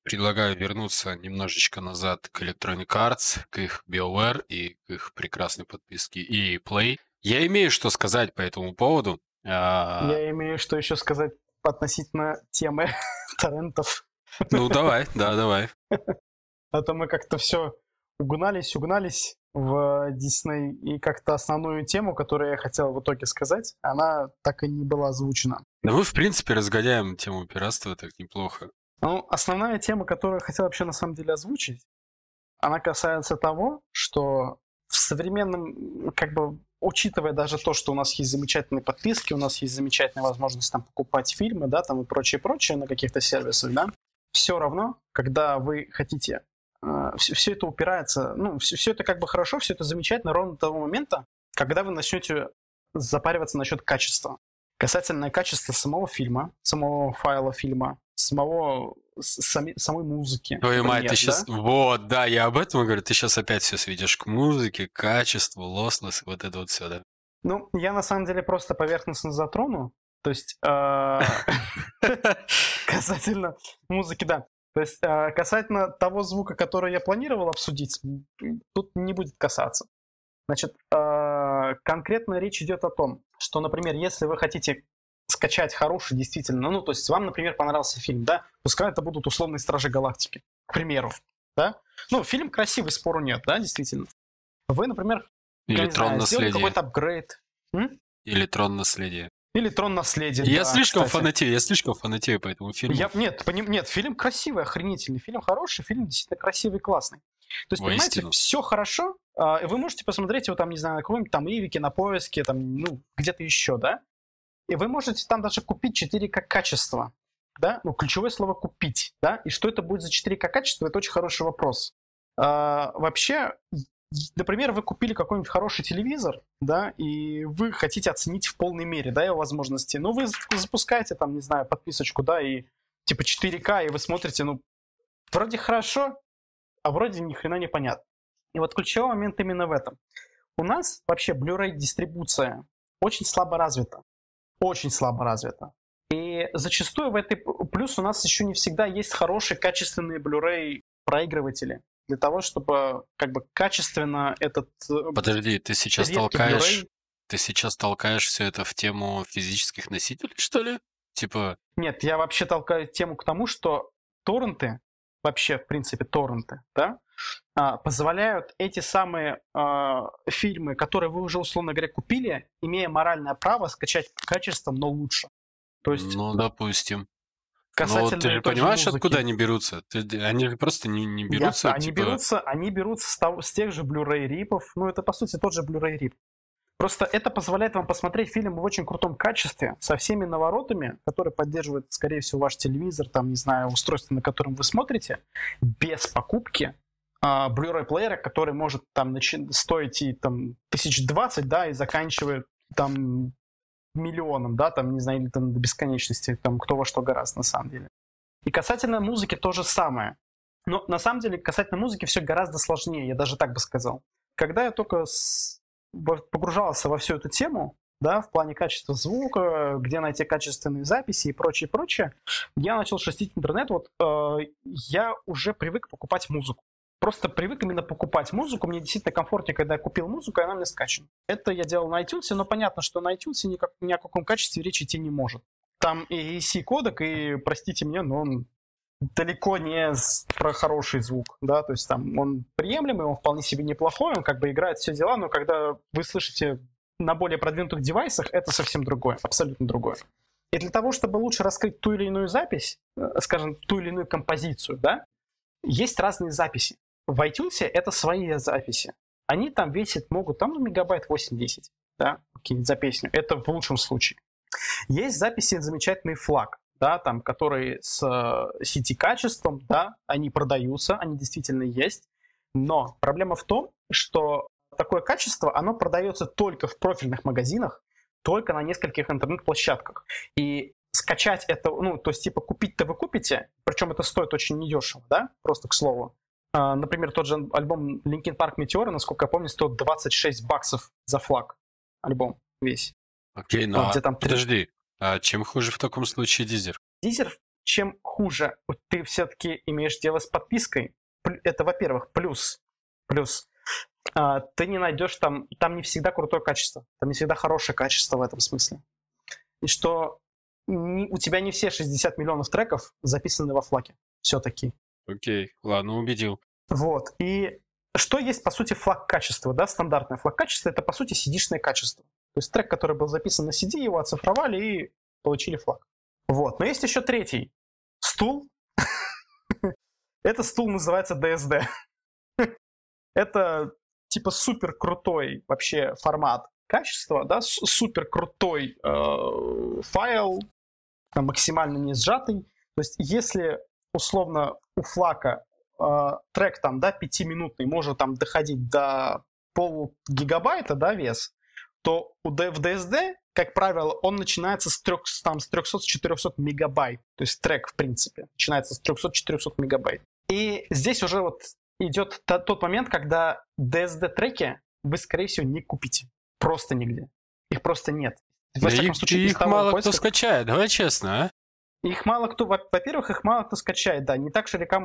[SPEAKER 1] Предлагаю вернуться немножечко назад к Electronic Arts, к их BioWare и к их прекрасной подписке EA Play. Я имею что сказать по этому поводу.
[SPEAKER 2] А, Я имею что еще сказать относительно темы торрентов.
[SPEAKER 1] Ну, давай, да, давай.
[SPEAKER 2] А то мы как-то все угнались, угнались. в Дисней, и как-то основную тему, которую я хотел в итоге сказать, она так и не была озвучена.
[SPEAKER 1] Да мы, в принципе, разгоняем тему пиратства так неплохо.
[SPEAKER 2] Ну, основная тема, которую я хотел вообще на самом деле озвучить, она касается того, что в современном, как бы, учитывая даже то, что у нас есть замечательные подписки, у нас есть замечательная возможность там покупать фильмы, да, там и прочее, прочее на каких-то сервисах, да, все равно, когда вы хотите, э, все, все это упирается, ну, все, все это как бы хорошо, все это замечательно ровно до того момента, когда вы начнете запариваться насчет качества. Касательно качества самого фильма, самого файла фильма, самого сами, самой музыки.
[SPEAKER 1] Твою мать, нет, ты сейчас... Да? Вот, да, я об этом говорю. Ты сейчас опять все сведешь к музыке, качеству, лоснess, вот это вот все, да?
[SPEAKER 2] Ну, я на самом деле просто поверхностно затрону. То есть а, касательно музыки, да. То есть а, касательно того звука, который я планировал обсудить, тут не будет касаться. Значит, а, конкретно речь идет о том, что, например, если вы хотите скачать хороший, действительно, ну, то есть вам, например, понравился фильм, да, пускай это будут условные Стражи Галактики, к примеру, да. Ну, фильм красивый, спору нет, да, действительно. Вы, например,
[SPEAKER 1] Или Трон Наследия.
[SPEAKER 2] какой-то апгрейд.
[SPEAKER 1] М? Или Трон Наследия.
[SPEAKER 2] Или Трон Наследия.
[SPEAKER 1] Я да, слишком кстати. фанатею, я слишком фанатею по этому фильму. Я,
[SPEAKER 2] нет, поним, нет, фильм красивый, охренительный, фильм хороший, фильм действительно красивый, классный. То есть, Воистину. понимаете, все хорошо, вы можете посмотреть его там, не знаю, на каком-нибудь там Ивике, на поиске, там, ну, где-то еще, да? И вы можете там даже купить 4К качество. Да? Ну, ключевое слово «купить». Да? И что это будет за 4К качество, это очень хороший вопрос. А, вообще, например, вы купили какой-нибудь хороший телевизор, да, и вы хотите оценить в полной мере, да, его возможности. Но вы запускаете там, не знаю, подписочку, да, и типа 4К, и вы смотрите, ну, вроде хорошо, а вроде ни хрена не. И вот ключевой момент именно в этом. У нас вообще Blu-ray дистрибуция очень слабо развита очень слабо развита. И зачастую в этой... Плюс у нас еще не всегда есть хорошие качественные Blu-ray проигрыватели для того, чтобы как бы качественно этот...
[SPEAKER 1] Э, Подожди, ты сейчас толкаешь... Ты сейчас толкаешь все это в тему физических носителей, что ли? Типа...
[SPEAKER 2] Нет, я вообще толкаю тему к тому, что торренты, вообще, в принципе, торренты, да, позволяют эти самые э, фильмы, которые вы уже, условно говоря, купили, имея моральное право скачать качеством, но лучше.
[SPEAKER 1] То есть, ну, допустим. Касательно Но ты же понимаешь, музыки. откуда они берутся? Ты, они же просто не, не берутся.
[SPEAKER 2] Я, они, типа... берутся они берутся с, того, с тех же Blu-ray рипов. Ну, это, по сути, тот же Blu-ray рип. Просто это позволяет вам посмотреть фильм в очень крутом качестве, со всеми наворотами, которые поддерживают, скорее всего, ваш телевизор, там, не знаю, устройство, на котором вы смотрите, без покупки а, Blu-ray плеера, который может там начи- стоить и там тысяч двадцать, да, и заканчивает там миллионом, да, там, не знаю, или там до бесконечности, там, кто во что гораздо на самом деле. И касательно музыки то же самое. Но на самом деле касательно музыки все гораздо сложнее, я даже так бы сказал. Когда я только с... погружался во всю эту тему, да, в плане качества звука, где найти качественные записи и прочее, прочее, я начал шерстить интернет. Вот э, я уже привык покупать музыку просто привык именно покупать музыку. Мне действительно комфортнее, когда я купил музыку, и она мне скачана. Это я делал на iTunes, но понятно, что на iTunes никак, ни о каком качестве речи идти не может. Там и C-кодек, и, простите меня, но он далеко не про хороший звук, да, то есть там он приемлемый, он вполне себе неплохой, он как бы играет все дела, но когда вы слышите на более продвинутых девайсах, это совсем другое, абсолютно другое. И для того, чтобы лучше раскрыть ту или иную запись, э, скажем, ту или иную композицию, да, есть разные записи. В iTunes это свои записи. Они там весят, могут там ну, мегабайт 8-10, да, за песню. Это в лучшем случае. Есть записи замечательный флаг, да, там, которые с сети-качеством, да, они продаются, они действительно есть. Но проблема в том, что такое качество, оно продается только в профильных магазинах, только на нескольких интернет-площадках. И скачать это, ну, то есть, типа, купить-то вы купите, причем это стоит очень недешево, да, просто к слову. А, например, тот же альбом Linkin Park Meteor, насколько я помню, стоит 26 баксов за флаг. Альбом весь.
[SPEAKER 1] Окей, ну а, там 3... подожди, а чем хуже в таком случае дизер?
[SPEAKER 2] Дизер, чем хуже, ты все-таки имеешь дело с подпиской. Это, во-первых, плюс. Плюс. А, ты не найдешь там, там не всегда крутое качество, там не всегда хорошее качество в этом смысле. И что не, у тебя не все 60 миллионов треков записаны во флаге все-таки.
[SPEAKER 1] Окей, ладно, убедил.
[SPEAKER 2] Вот. И что есть, по сути, флаг качества, да, стандартное флаг качества, это, по сути, cd качество. То есть трек, который был записан на CD, его оцифровали и получили флаг. Вот. Но есть еще третий стул. Это стул называется DSD. Это типа супер крутой вообще формат качества, да, супер крутой э, файл, максимально не сжатый. То есть если условно у флака э, трек там, да, пятиминутный может там доходить до пол гигабайта, да, вес, то у D, в DSD, как правило, он начинается с, 3, там, с 300-400 мегабайт. То есть трек, в принципе, начинается с 300-400 мегабайт. И здесь уже вот идет тот момент, когда DSD-треки вы, скорее всего, не купите. Просто нигде. Их просто нет.
[SPEAKER 1] Во всяком случае, их мало поиска... кто скачает, давай честно, а?
[SPEAKER 2] Их мало кто, во-первых, их мало кто скачает, да, не так широка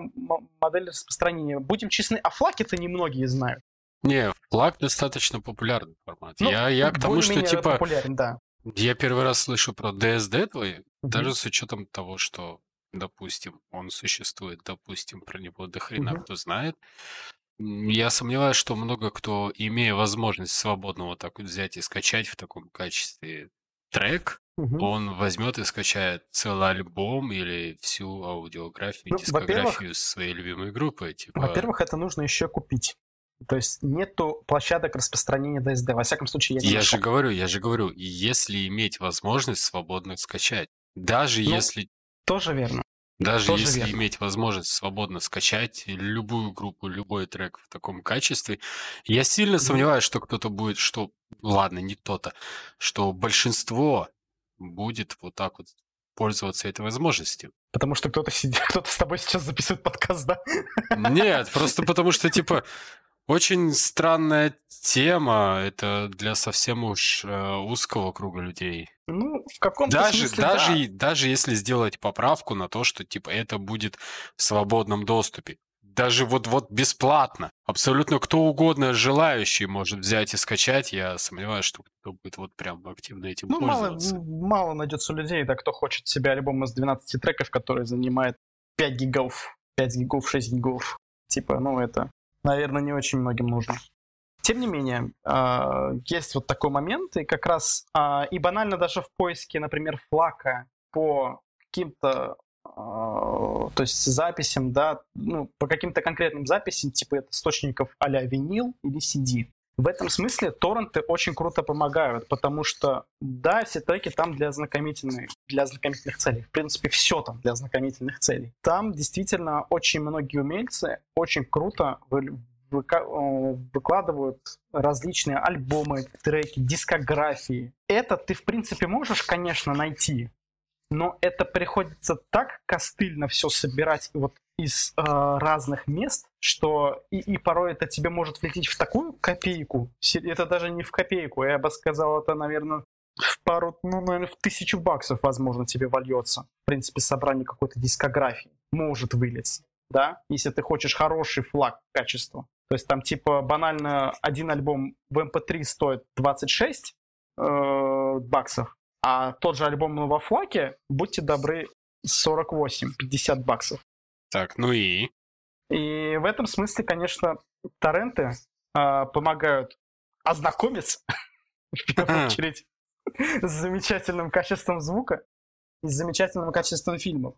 [SPEAKER 2] модель распространения. Будем честны, а флаги-то немногие знают.
[SPEAKER 1] Не, флаг достаточно популярный формат. Ну, я, я к тому, что типа...
[SPEAKER 2] Популярен, да.
[SPEAKER 1] Я первый раз слышу про DSD твой, угу. даже с учетом того, что, допустим, он существует, допустим, про него до хрена угу. кто знает. Я сомневаюсь, что много кто, имея возможность свободно вот так вот взять и скачать в таком качестве трек, угу. он возьмет и скачает целый альбом или всю аудиографию, ну, дискографию своей любимой группы. Типа...
[SPEAKER 2] Во-первых, это нужно еще купить. То есть нету площадок распространения DSD. Во всяком случае, я
[SPEAKER 1] не Я нашел. же говорю, я же говорю, если иметь возможность свободно скачать, даже ну, если...
[SPEAKER 2] Тоже верно.
[SPEAKER 1] Даже Тоже если верно. иметь возможность свободно скачать любую группу, любой трек в таком качестве, я сильно сомневаюсь, что кто-то будет, что, ладно, не кто-то, что большинство будет вот так вот пользоваться этой возможностью.
[SPEAKER 2] Потому что кто-то сидит, кто-то с тобой сейчас записывает подкаст, да?
[SPEAKER 1] Нет, просто потому что, типа, очень странная тема. Это для совсем уж э, узкого круга людей.
[SPEAKER 2] Ну, в каком-то
[SPEAKER 1] даже,
[SPEAKER 2] смысле,
[SPEAKER 1] даже,
[SPEAKER 2] да.
[SPEAKER 1] даже если сделать поправку на то, что типа это будет в свободном доступе. Даже вот, вот бесплатно. Абсолютно кто угодно желающий может взять и скачать. Я сомневаюсь, что кто будет вот прям активно этим ну, пользоваться.
[SPEAKER 2] Мало, мало найдется людей, да, кто хочет себе альбом из 12 треков, который занимает 5 гигов, 5 гигов, 6 гигов. Типа, ну это наверное, не очень многим нужно. Тем не менее, а, есть вот такой момент, и как раз а, и банально даже в поиске, например, флака по каким-то то есть записям, да, ну, по каким-то конкретным записям, типа источников а-ля винил или CD. В этом смысле торренты очень круто помогают, потому что, да, все треки там для ознакомительных, для ознакомительных целей. В принципе, все там для ознакомительных целей. Там действительно очень многие умельцы очень круто выкладывают различные альбомы, треки, дискографии. Это ты, в принципе, можешь, конечно, найти, но это приходится так костыльно все собирать вот из э, разных мест, что и, и порой это тебе может влететь в такую копейку. Это даже не в копейку, я бы сказал, это, наверное, в пару, ну, наверное, в тысячу баксов, возможно, тебе вольется. В принципе, собрание какой-то дискографии может вылиться, да, если ты хочешь хороший флаг качества. То есть там типа банально один альбом в MP3 эм стоит 26 э, баксов, а тот же альбом во флаке, будьте добры, 48-50 баксов.
[SPEAKER 1] Так, ну и?
[SPEAKER 2] И в этом смысле, конечно, торренты э, помогают ознакомиться, в первую очередь, с замечательным качеством звука и с замечательным качеством фильмов.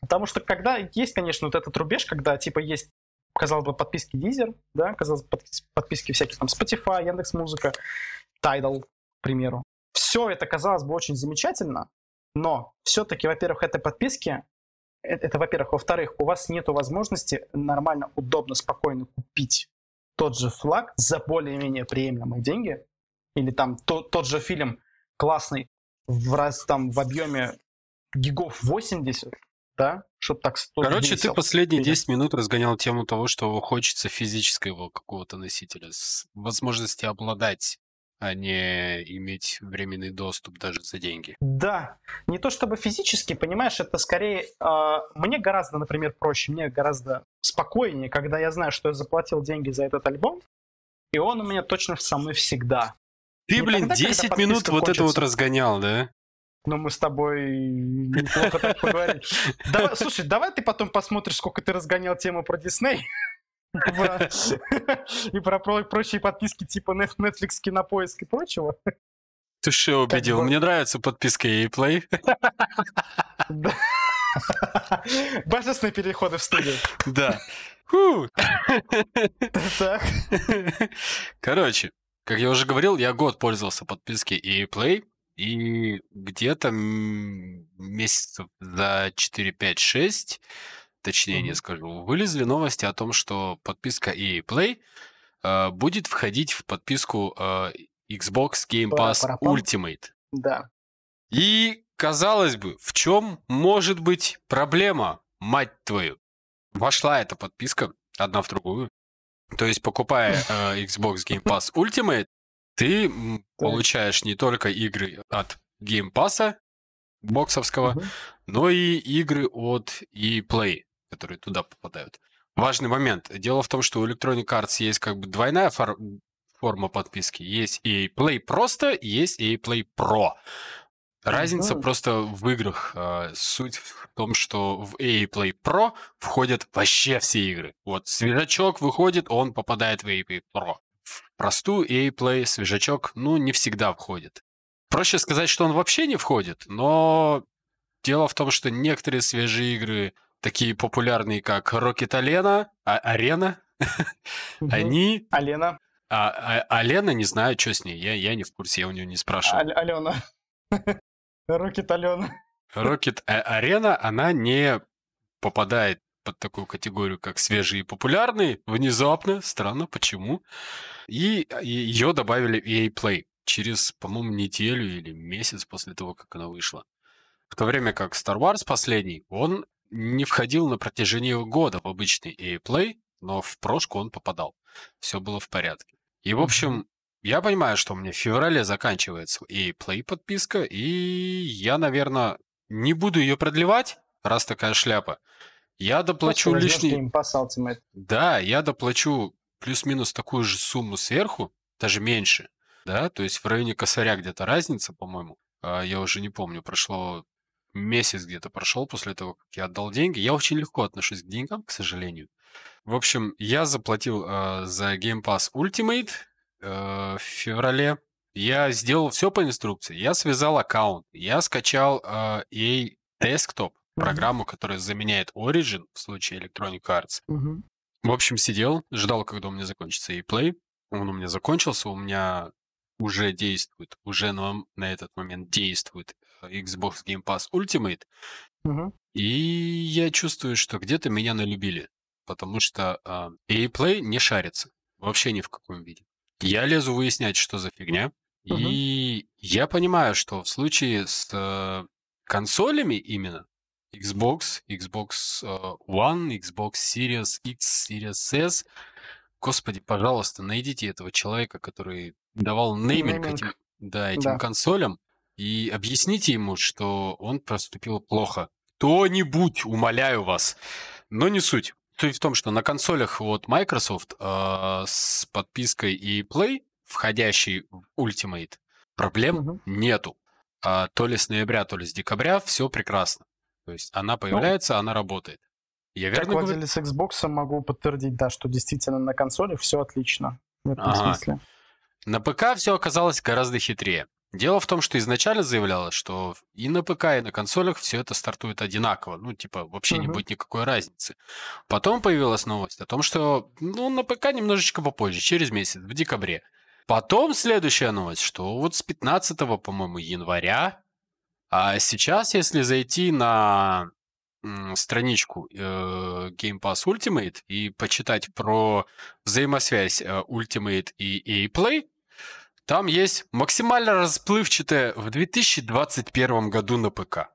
[SPEAKER 2] Потому что когда есть, конечно, вот этот рубеж, когда типа есть, казалось бы, подписки Deezer, да, казалось бы, подписки всякие там Spotify, Яндекс Музыка, Tidal, к примеру. Все это казалось бы очень замечательно, но все-таки, во-первых, этой подписки это, это во-первых. Во-вторых, у вас нет возможности нормально, удобно, спокойно купить тот же флаг за более-менее приемлемые деньги, или там то, тот же фильм классный в раз там в объеме гигов 80, да, чтобы так
[SPEAKER 1] Короче, ты последние 10 минут разгонял тему того, что хочется физического какого-то носителя с возможностью обладать а не иметь временный доступ даже за деньги.
[SPEAKER 2] Да, не то чтобы физически, понимаешь, это скорее... Э, мне гораздо, например, проще, мне гораздо спокойнее, когда я знаю, что я заплатил деньги за этот альбом, и он у меня точно со мной всегда.
[SPEAKER 1] Ты, не блин, тогда, 10 минут вот это вот разгонял, да?
[SPEAKER 2] Ну, мы с тобой неплохо так поговорили. Слушай, давай ты потом посмотришь, сколько ты разгонял тему про Дисней. И про прочие подписки типа Netflix, Кинопоиск и прочего.
[SPEAKER 1] Ты что убедил? Мне нравится подписка и Play.
[SPEAKER 2] Божественные переходы в студию.
[SPEAKER 1] Да. Так. Короче, как я уже говорил, я год пользовался подпиской и Play, и где-то месяцев за 4, 5, 6, точнее не скажу, вылезли новости о том, что подписка EA Play э, будет входить в подписку э, Xbox Game Pass Ultimate.
[SPEAKER 2] Да.
[SPEAKER 1] И, казалось бы, в чем может быть проблема, мать твою? Вошла эта подписка одна в другую. То есть, покупая э, Xbox Game Pass Ultimate, ты получаешь не только игры от Game Pass боксовского, угу. но и игры от ePlay, которые туда попадают. Важный момент. Дело в том, что у Electronic Arts есть как бы двойная фор- форма подписки. Есть EA Play просто, есть EA Play Pro. Разница mm просто в играх. А, суть в том, что в EA Play Pro входят вообще все игры. Вот свежачок выходит, он попадает в EA Play Pro. В простую EA Play свежачок, ну, не всегда входит. Проще сказать, что он вообще не входит, но дело в том, что некоторые свежие игры, такие популярные, как Rocket Arena, а, Арена, они...
[SPEAKER 2] Алена.
[SPEAKER 1] А, а, Алена, не знаю, что с ней, я, я не в курсе, я у нее не спрашивал.
[SPEAKER 2] А, Алена. Рокет Алена.
[SPEAKER 1] Рокет Арена, она не попадает под такую категорию, как свежие и популярные, внезапно, странно, почему. И ее добавили в EA Play через, по-моему, неделю или месяц после того, как она вышла. В то время как Star Wars последний, он не входил на протяжении года в обычный EA Play, но в прошку он попадал. Все было в порядке. И, в общем, я понимаю, что у меня в феврале заканчивается и Play подписка, и я, наверное, не буду ее продлевать, раз такая шляпа. Я доплачу лишний... Да, я доплачу плюс-минус такую же сумму сверху, даже меньше, да, то есть в районе косаря где-то разница, по-моему. А, я уже не помню, прошло месяц где-то прошел после того, как я отдал деньги. Я очень легко отношусь к деньгам, к сожалению. В общем, я заплатил э, за Game Pass Ultimate, э, в феврале. Я сделал все по инструкции. Я связал аккаунт. Я скачал э, EA Desktop, программу, которая заменяет Origin в случае Electronic Arts.
[SPEAKER 2] Mm-hmm.
[SPEAKER 1] В общем, сидел, ждал, когда у меня закончится E-Play. Он у меня закончился, у меня уже действует, уже на, на этот момент действует Xbox Game Pass Ultimate.
[SPEAKER 2] Mm-hmm.
[SPEAKER 1] И я чувствую, что где-то меня налюбили, потому что э, E-Play не шарится вообще ни в каком виде. Я лезу выяснять, что за фигня. Угу. И я понимаю, что в случае с э, консолями именно Xbox, Xbox э, One, Xbox Series X, Series S, господи, пожалуйста, найдите этого человека, который давал нейминг, нейминг. этим, да, этим да. консолям, и объясните ему, что он поступил плохо. Кто-нибудь, умоляю вас. Но не суть. Суть в том, что на консолях вот Microsoft э, с подпиской и Play, входящей в Ultimate, проблем угу. нету. А то ли с ноября, то ли с декабря все прекрасно. То есть она ну, появляется, ну, она работает.
[SPEAKER 2] Я верно как владелец? Xbox могу подтвердить, да, что действительно на консолях все отлично в этом ага. смысле.
[SPEAKER 1] На ПК все оказалось гораздо хитрее. Дело в том, что изначально заявлялось, что и на ПК, и на консолях все это стартует одинаково. Ну, типа, вообще uh-huh. не будет никакой разницы. Потом появилась новость о том, что ну, на ПК немножечко попозже, через месяц, в декабре. Потом следующая новость, что вот с 15, по-моему, января, а сейчас, если зайти на страничку э, Game Pass Ultimate и почитать про взаимосвязь э, Ultimate и A-Play, там есть максимально расплывчатое в 2021 году на ПК.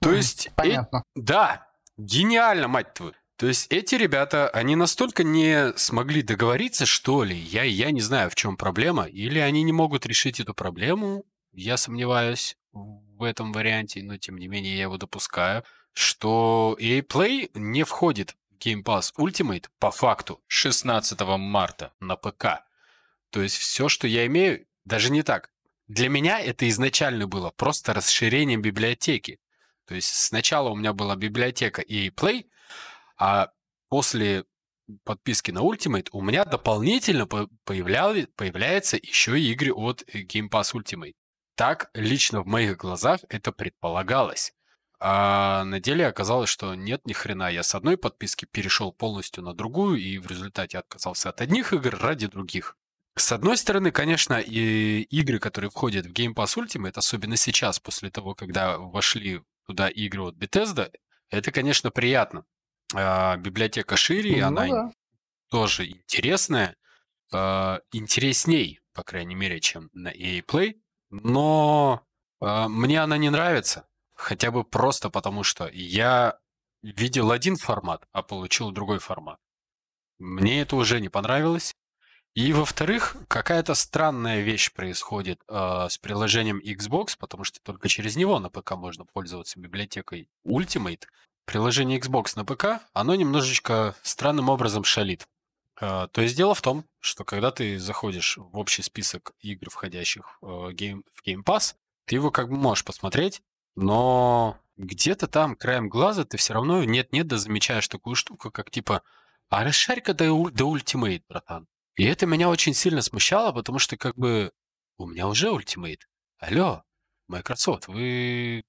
[SPEAKER 1] То есть...
[SPEAKER 2] Понятно. Э,
[SPEAKER 1] да, гениально, мать твою. То есть эти ребята, они настолько не смогли договориться, что ли, я, я не знаю, в чем проблема, или они не могут решить эту проблему, я сомневаюсь в этом варианте, но тем не менее я его допускаю, что EA Play не входит в Game Pass Ultimate по факту 16 марта на ПК. То есть все, что я имею, даже не так. Для меня это изначально было просто расширением библиотеки. То есть сначала у меня была библиотека EA Play, а после подписки на Ultimate, у меня дополнительно появляли, появляются еще и игры от Game Pass Ultimate. Так лично в моих глазах это предполагалось. А на деле оказалось, что нет ни хрена. Я с одной подписки перешел полностью на другую и в результате отказался от одних игр ради других. С одной стороны, конечно, и игры, которые входят в Game Pass Ultimate, особенно сейчас, после того, когда вошли туда игры от Bethesda, это, конечно, приятно. А, библиотека шире, ну, она да. тоже интересная, а, интересней, по крайней мере, чем на EA Play, но а, мне она не нравится, хотя бы просто потому, что я видел один формат, а получил другой формат. Мне это уже не понравилось. И во-вторых, какая-то странная вещь происходит э, с приложением Xbox, потому что только через него на ПК можно пользоваться библиотекой Ultimate. Приложение Xbox на ПК, оно немножечко странным образом шалит. Э, то есть дело в том, что когда ты заходишь в общий список игр, входящих в, Game, в Game Pass, ты его как бы можешь посмотреть, но где-то там краем глаза ты все равно нет-нет да замечаешь такую штуку, как типа «А расшарь-ка до, до Ultimate, братан». И это меня очень сильно смущало, потому что как бы у меня уже ультимейт. Алло, Microsoft, вы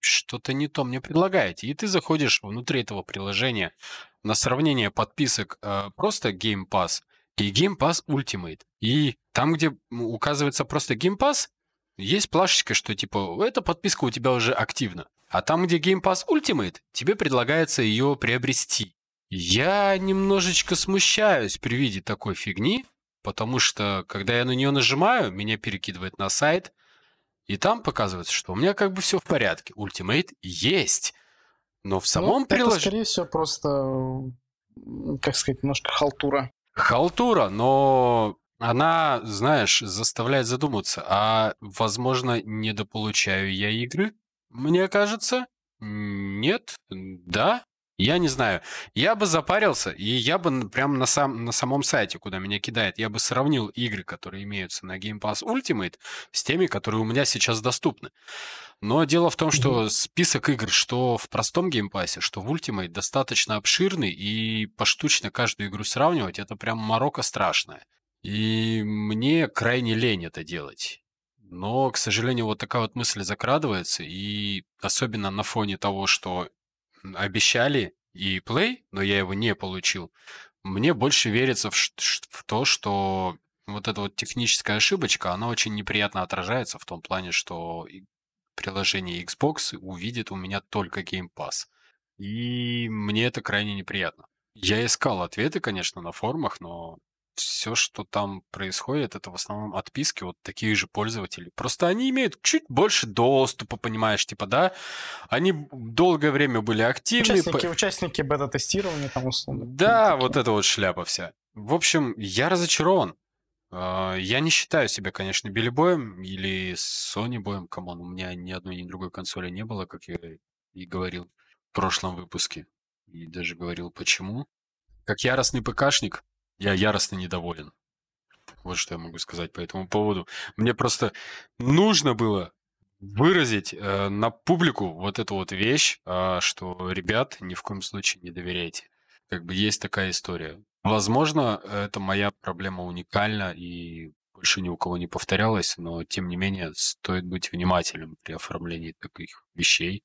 [SPEAKER 1] что-то не то мне предлагаете. И ты заходишь внутри этого приложения на сравнение подписок э, просто Game Pass и Game Pass Ultimate. И там, где указывается просто Game Pass, есть плашечка, что типа эта подписка у тебя уже активна. А там, где Game Pass Ultimate, тебе предлагается ее приобрести. Я немножечко смущаюсь при виде такой фигни, потому что, когда я на нее нажимаю, меня перекидывает на сайт, и там показывается, что у меня как бы все в порядке. Ultimate есть, но в ну, самом ну, приложении... Это,
[SPEAKER 2] скорее всего, просто, как сказать, немножко халтура.
[SPEAKER 1] Халтура, но она, знаешь, заставляет задуматься, а, возможно, недополучаю я игры? Мне кажется, нет, да, я не знаю. Я бы запарился, и я бы прямо на, сам, на самом сайте, куда меня кидает, я бы сравнил игры, которые имеются на Game Pass Ultimate, с теми, которые у меня сейчас доступны. Но дело в том, что список игр, что в простом Pass, что в Ultimate, достаточно обширный, и поштучно каждую игру сравнивать, это прям морока страшная. И мне крайне лень это делать. Но, к сожалению, вот такая вот мысль закрадывается, и особенно на фоне того, что обещали и Play, но я его не получил, мне больше верится в, в то, что вот эта вот техническая ошибочка, она очень неприятно отражается в том плане, что приложение Xbox увидит у меня только Game Pass. И мне это крайне неприятно. Я искал ответы, конечно, на форумах, но все, что там происходит, это в основном отписки вот таких же пользователей. Просто они имеют чуть больше доступа, понимаешь, типа, да? Они долгое время были активны.
[SPEAKER 2] Участники, по... участники бета-тестирования там условно.
[SPEAKER 1] Да, вот это вот шляпа вся. В общем, я разочарован. А, я не считаю себя, конечно, Билли Боем или Sony Боем. Come on, у меня ни одной, ни другой консоли не было, как я и говорил в прошлом выпуске. И даже говорил, почему. Как яростный ПКшник, я яростно недоволен. Вот что я могу сказать по этому поводу. Мне просто нужно было выразить э, на публику вот эту вот вещь, э, что, ребят, ни в коем случае не доверяйте. Как бы есть такая история. Возможно, это моя проблема уникальна и больше ни у кого не повторялась, но тем не менее стоит быть внимательным при оформлении таких вещей,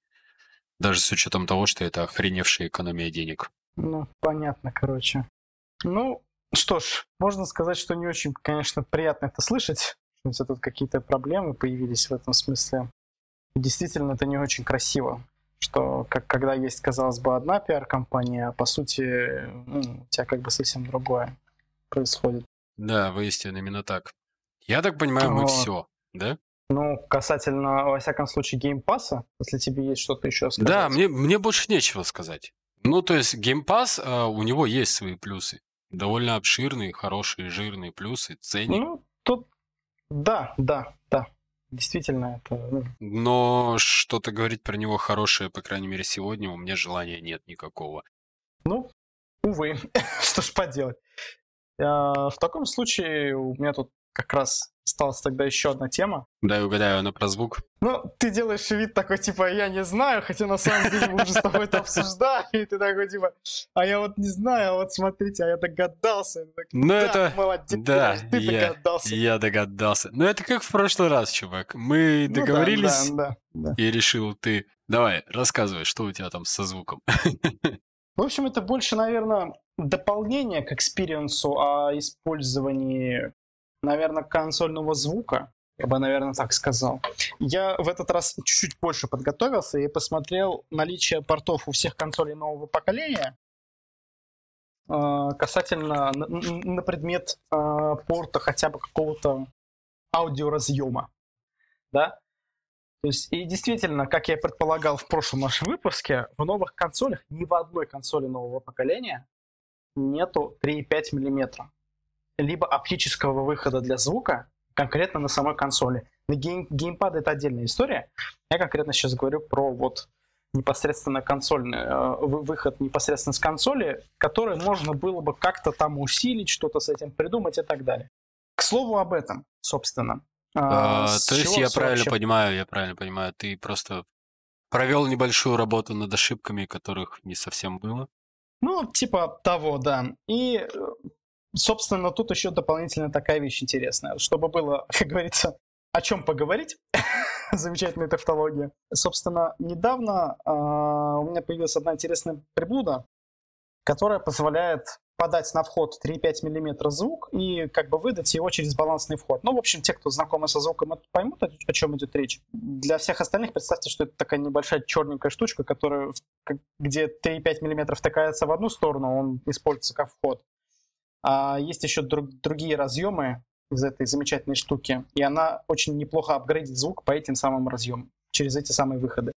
[SPEAKER 1] даже с учетом того, что это охреневшая экономия денег.
[SPEAKER 2] Ну, понятно, короче. Ну, что ж, можно сказать, что не очень, конечно, приятно это слышать, что тут какие-то проблемы появились в этом смысле. действительно, это не очень красиво, что как, когда есть, казалось бы, одна пиар-компания, а по сути ну, у тебя как бы совсем другое происходит.
[SPEAKER 1] Да, воистину, именно так. Я так понимаю, мы все, да?
[SPEAKER 2] Ну, касательно, во всяком случае, Game Pass а, если тебе есть что-то еще сказать.
[SPEAKER 1] Да, мне, мне больше нечего сказать. Ну, то есть Game Pass, uh, у него есть свои плюсы довольно обширные, хорошие, жирные плюсы, ценник.
[SPEAKER 2] Ну, тут да, да, да. Действительно, это... Ну...
[SPEAKER 1] Но что-то говорить про него хорошее, по крайней мере, сегодня, у меня желания нет никакого.
[SPEAKER 2] Ну, увы, что ж поделать. А, в таком случае у меня тут как раз осталась тогда еще одна тема.
[SPEAKER 1] Дай угадаю, она про звук.
[SPEAKER 2] Ну, ты делаешь вид такой, типа, я не знаю, хотя на самом деле мы уже с тобой это обсуждали, и ты такой, типа, а я вот не знаю, а вот смотрите, а я догадался.
[SPEAKER 1] Ну, да, это...
[SPEAKER 2] Молодец,
[SPEAKER 1] да, ты я, догадался. Я догадался. Ну, это как в прошлый раз, чувак. Мы договорились, ну, да, да, да. и решил ты... Давай, рассказывай, что у тебя там со звуком.
[SPEAKER 2] В общем, это больше, наверное, дополнение к experience у о использовании, наверное, консольного звука. Я бы, наверное, так сказал. Я в этот раз чуть-чуть больше подготовился и посмотрел наличие портов у всех консолей нового поколения а, касательно на, на предмет э, порта хотя бы какого-то аудиоразъема. Да? То есть, и действительно, как я предполагал в прошлом нашем выпуске, в новых консолях, ни в одной консоли нового поколения нету 3,5 мм. Либо оптического выхода для звука конкретно на самой консоли. На гейм, геймпад это отдельная история. Я конкретно сейчас говорю про вот непосредственно консольный э, выход непосредственно с консоли, который можно было бы как-то там усилить, что-то с этим придумать и так далее. К слову об этом, собственно.
[SPEAKER 1] А, а то есть я правильно вообще... понимаю, я правильно понимаю, ты просто провел небольшую работу над ошибками, которых не совсем было.
[SPEAKER 2] Ну, типа того, да. И, э, собственно, тут еще дополнительно такая вещь интересная. Чтобы было, как говорится, о чем поговорить. Замечательная тавтология. Собственно, недавно э, у меня появилась одна интересная приблуда, которая позволяет подать на вход 3,5 мм звук и как бы выдать его через балансный вход. Ну, в общем, те, кто знакомы со звуком, поймут, о чем идет речь. Для всех остальных представьте, что это такая небольшая черненькая штучка, которая, где 3,5 мм втыкается в одну сторону, он используется как вход. А есть еще друг, другие разъемы из этой замечательной штуки, и она очень неплохо апгрейдит звук по этим самым разъемам, через эти самые выходы.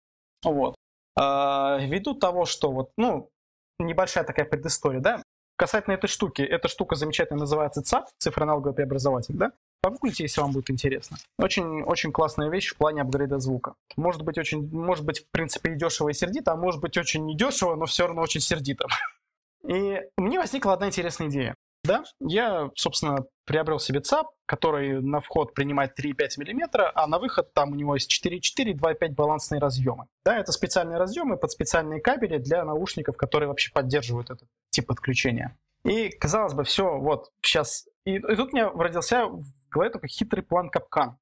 [SPEAKER 2] Вот. А, ввиду того, что вот, ну, небольшая такая предыстория, да, Касательно этой штуки, эта штука замечательно называется ЦАП, цифроаналоговый преобразователь, да? Погуглите, если вам будет интересно. Очень, очень классная вещь в плане апгрейда звука. Может быть, очень, может быть, в принципе, и дешево, и сердито, а может быть, очень недешево, но все равно очень сердито. И мне возникла одна интересная идея. Да, я, собственно, приобрел себе ЦАП, который на вход принимает 3,5 мм, а на выход там у него есть 4,4 и 2,5 балансные разъемы. Да, это специальные разъемы под специальные кабели для наушников, которые вообще поддерживают этот тип подключения. И, казалось бы, все, вот, сейчас... И, и тут у меня родился в голове такой хитрый план капкан.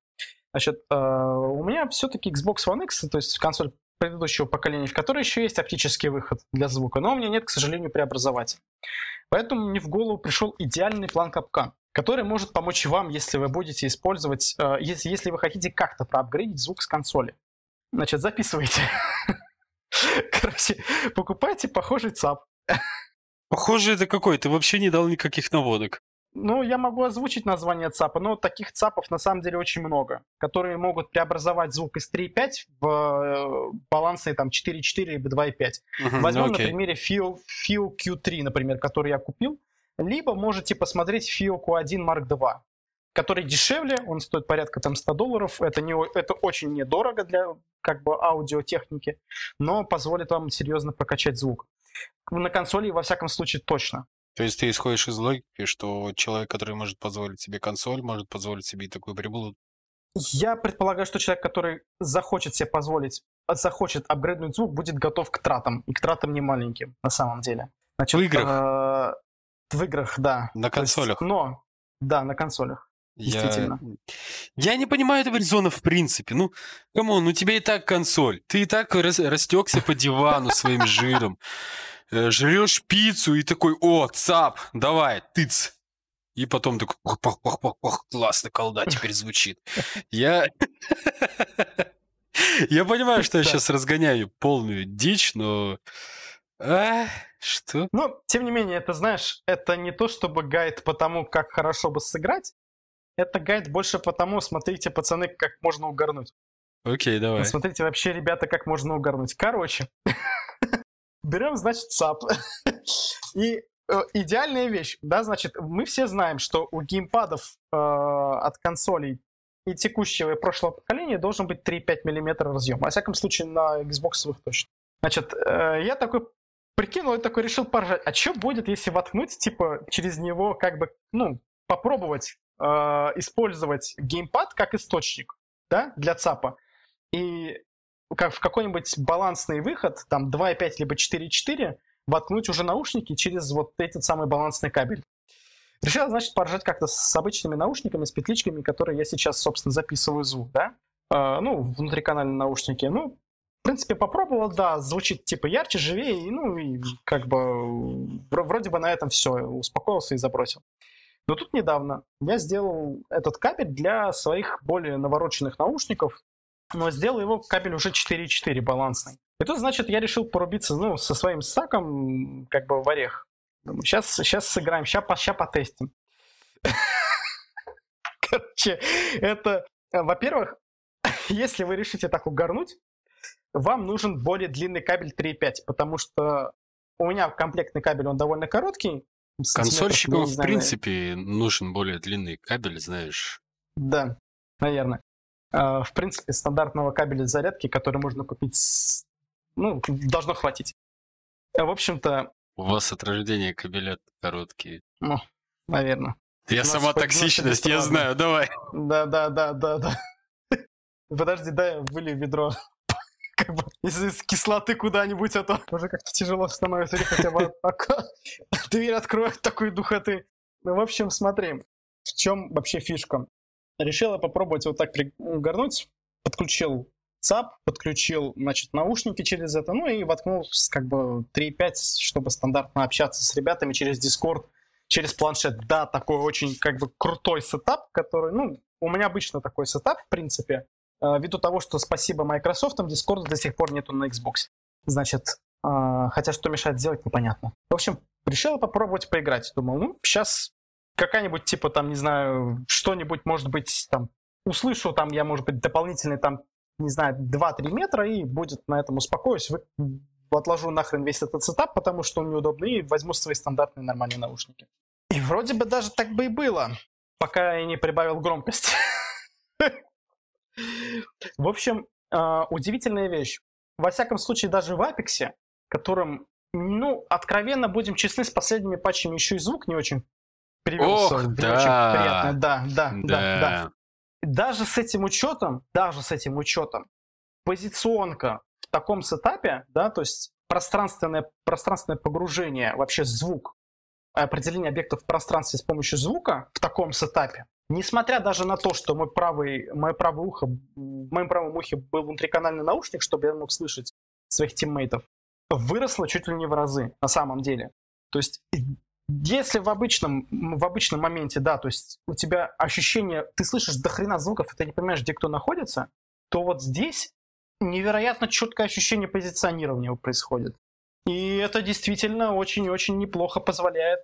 [SPEAKER 2] Значит, э, у меня все-таки Xbox One X, то есть консоль предыдущего поколения, в которой еще есть оптический выход для звука, но у меня нет, к сожалению, преобразователя. Поэтому мне в голову пришел идеальный план капкан, который может помочь вам, если вы будете использовать, э, если, если вы хотите как-то проапгрейдить звук с консоли. Значит, записывайте. Короче, покупайте похожий ЦАП.
[SPEAKER 1] Похоже, это какой? Ты вообще не дал никаких наводок.
[SPEAKER 2] Ну, я могу озвучить название ЦАПа, но таких ЦАПов на самом деле очень много, которые могут преобразовать звук из 3.5 в э, балансные там 4.4 либо 2.5. Угу, Возьмем ну, на примере FIO, FIO Q3, например, который я купил. Либо можете посмотреть FIO Q1 Mark II, который дешевле, он стоит порядка там 100 долларов. Это, не, это очень недорого для как бы аудиотехники, но позволит вам серьезно прокачать звук. На консоли, во всяком случае, точно.
[SPEAKER 1] То есть ты исходишь из логики, что человек, который может позволить себе консоль, может позволить себе и такую приблуду?
[SPEAKER 2] Я предполагаю, что человек, который захочет себе позволить, захочет апгрейднуть звук, будет готов к тратам. И к тратам не маленьким, на самом деле.
[SPEAKER 1] Значит, в играх? Э,
[SPEAKER 2] в играх, да.
[SPEAKER 1] На консолях?
[SPEAKER 2] Есть, но, да, на консолях. Действительно.
[SPEAKER 1] Я... я не понимаю этого резона в принципе. Ну, come on, ну тебе и так консоль. Ты и так рас... растекся по дивану своим жиром. Э, жрешь пиццу и такой, о, цап, давай, тыц. И потом такой, ох классно, колда теперь звучит. Я... Я понимаю, что я сейчас разгоняю полную дичь, но... А, что?
[SPEAKER 2] Ну, тем не менее, это, знаешь, это не то, чтобы гайд по тому, как хорошо бы сыграть. Это гайд больше по тому, смотрите, пацаны, как можно угорнуть.
[SPEAKER 1] Окей, давай.
[SPEAKER 2] Смотрите, вообще, ребята, как можно угорнуть. Короче, берем, значит, ЦАП. И э, идеальная вещь, да, значит, мы все знаем, что у геймпадов э, от консолей и текущего и прошлого поколения должен быть 3,5 мм разъем. Во всяком случае, на Xbox точно. Значит, э, я такой прикинул и такой решил поржать. А что будет, если воткнуть, типа, через него, как бы, ну, попробовать использовать геймпад как источник, да, для ЦАПа. И как в какой-нибудь балансный выход, там 2.5 либо 4.4, воткнуть уже наушники через вот этот самый балансный кабель. Решил, значит, поржать как-то с обычными наушниками, с петличками, которые я сейчас, собственно, записываю звук, да? Э, ну, внутриканальные наушники. Ну, в принципе, попробовал, да, звучит типа ярче, живее, ну и как бы вроде бы на этом все, успокоился и забросил. Но тут недавно я сделал этот кабель для своих более навороченных наушников, но сделал его кабель уже 4.4 балансный. И тут, значит, я решил порубиться ну, со своим стаком как бы в орех. Думаю, сейчас, сейчас сыграем, сейчас, сейчас потестим. Короче, это, во-первых, если вы решите так угорнуть, вам нужен более длинный кабель 3.5, потому что у меня комплектный кабель, он довольно короткий.
[SPEAKER 1] Консольщикам, в принципе, нужен более длинный кабель, знаешь.
[SPEAKER 2] Да, наверное. А, в принципе, стандартного кабеля зарядки, который можно купить, ну, должно хватить. В общем-то...
[SPEAKER 1] У вас от рождения кабеля короткие.
[SPEAKER 2] Ну, наверное.
[SPEAKER 1] Я сама токсичность, я знаю, давай.
[SPEAKER 2] Да, да, да, да, да. Подожди, дай я вылью ведро как бы из, из кислоты куда-нибудь, а то уже как-то тяжело становится, или хотя бы дверь откроет такой духоты. Ну, в общем, смотри, в чем вообще фишка. Решил попробовать вот так пригорнуть, подключил ЦАП, подключил, значит, наушники через это, ну и воткнул как бы 3.5, чтобы стандартно общаться с ребятами через Discord, через планшет. Да, такой очень как бы крутой сетап, который, ну, у меня обычно такой сетап, в принципе, Э, ввиду того, что спасибо Microsoft, Discord до сих пор нету на Xbox. Значит, э, хотя что мешает сделать, непонятно. В общем, решила попробовать поиграть. Думал, ну, сейчас какая-нибудь, типа, там, не знаю, что-нибудь, может быть, там, услышу, там, я, может быть, дополнительный, там, не знаю, 2-3 метра, и будет на этом успокоюсь, вы... отложу нахрен весь этот сетап, потому что он неудобный, и возьму свои стандартные нормальные наушники. И вроде бы даже так бы и было, пока я не прибавил громкость. В общем, а, удивительная вещь. Во всяком случае, даже в Apex, которым, ну, откровенно будем честны, с последними патчами еще и звук не очень привелся. Ох,
[SPEAKER 1] да. очень приятно.
[SPEAKER 2] Да, да, да, да, да. Даже с этим учетом, даже с этим учетом, позиционка в таком сетапе, да, то есть пространственное, пространственное погружение, вообще звук, определение объектов в пространстве с помощью звука в таком сетапе, Несмотря даже на то, что мой правый, мое правое ухо, в моем правом ухе был внутриканальный наушник, чтобы я мог слышать своих тиммейтов, выросло чуть ли не в разы на самом деле. То есть если в обычном, в обычном моменте, да, то есть у тебя ощущение, ты слышишь до хрена звуков, и ты не понимаешь, где кто находится, то вот здесь невероятно четкое ощущение позиционирования происходит. И это действительно очень-очень неплохо позволяет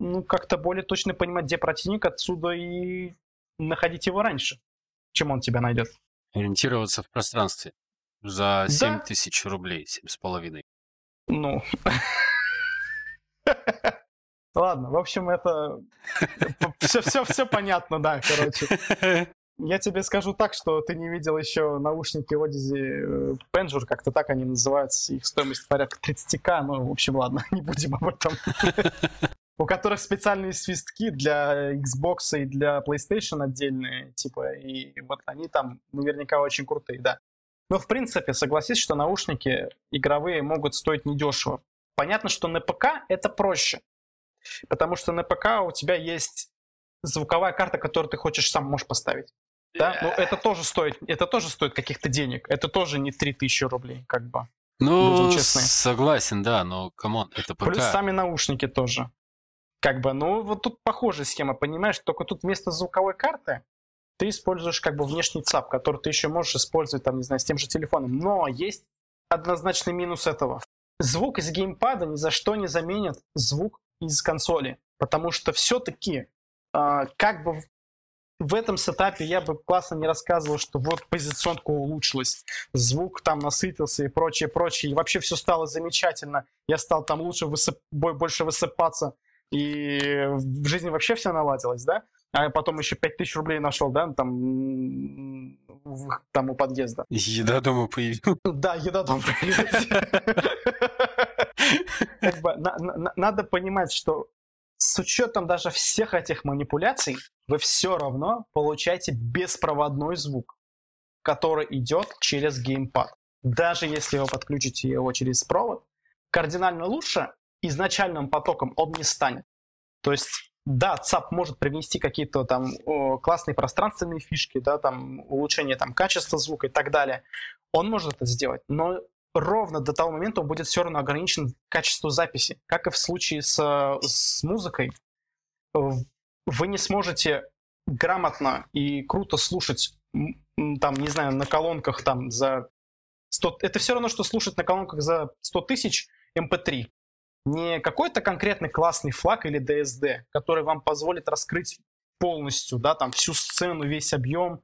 [SPEAKER 2] ну, как-то более точно понимать, где противник, отсюда и находить его раньше, чем он тебя найдет.
[SPEAKER 1] Ориентироваться в пространстве. За 7 да. тысяч рублей, семь с половиной.
[SPEAKER 2] Ну. Ладно, в общем, это все, все, все понятно, да, короче. Я тебе скажу так, что ты не видел еще наушники Odyssey Penjure, как-то так они называются, их стоимость порядка 30к, ну, в общем, ладно, не будем об этом у которых специальные свистки для Xbox и для PlayStation отдельные, типа, и вот они там наверняка очень крутые, да. Но, в принципе, согласись, что наушники игровые могут стоить недешево. Понятно, что на ПК это проще, потому что на ПК у тебя есть звуковая карта, которую ты хочешь сам можешь поставить. Да? Но это тоже стоит, это тоже стоит каких-то денег. Это тоже не 3000 рублей, как бы.
[SPEAKER 1] Ну, согласен, да, но, come on, это ПК.
[SPEAKER 2] Плюс сами наушники тоже. Как бы, ну, вот тут похожая схема, понимаешь? Только тут вместо звуковой карты ты используешь как бы внешний ЦАП, который ты еще можешь использовать, там, не знаю, с тем же телефоном. Но есть однозначный минус этого. Звук из геймпада ни за что не заменит звук из консоли. Потому что все-таки э, а, как бы в этом сетапе я бы классно не рассказывал, что вот позиционка улучшилась, звук там насытился и прочее, прочее. И вообще все стало замечательно. Я стал там лучше высып... больше высыпаться и в жизни вообще все наладилось, да? А потом еще 5000 рублей нашел, да, там, там у подъезда.
[SPEAKER 1] Еда дома появилась.
[SPEAKER 2] Да, еда дома появилась. Как бы надо понимать, что с учетом даже всех этих манипуляций, вы все равно получаете беспроводной звук, который идет через геймпад. Даже если вы подключите его через провод, кардинально лучше изначальным потоком он не станет. То есть, да, ЦАП может привнести какие-то там классные пространственные фишки, да, там улучшение там качества звука и так далее. Он может это сделать, но ровно до того момента он будет все равно ограничен качеству записи. Как и в случае с, с музыкой, вы не сможете грамотно и круто слушать, там, не знаю, на колонках там за 100... Это все равно, что слушать на колонках за 100 тысяч MP3. Эм не какой-то конкретный классный флаг или DSD, который вам позволит раскрыть полностью, да, там всю сцену, весь объем.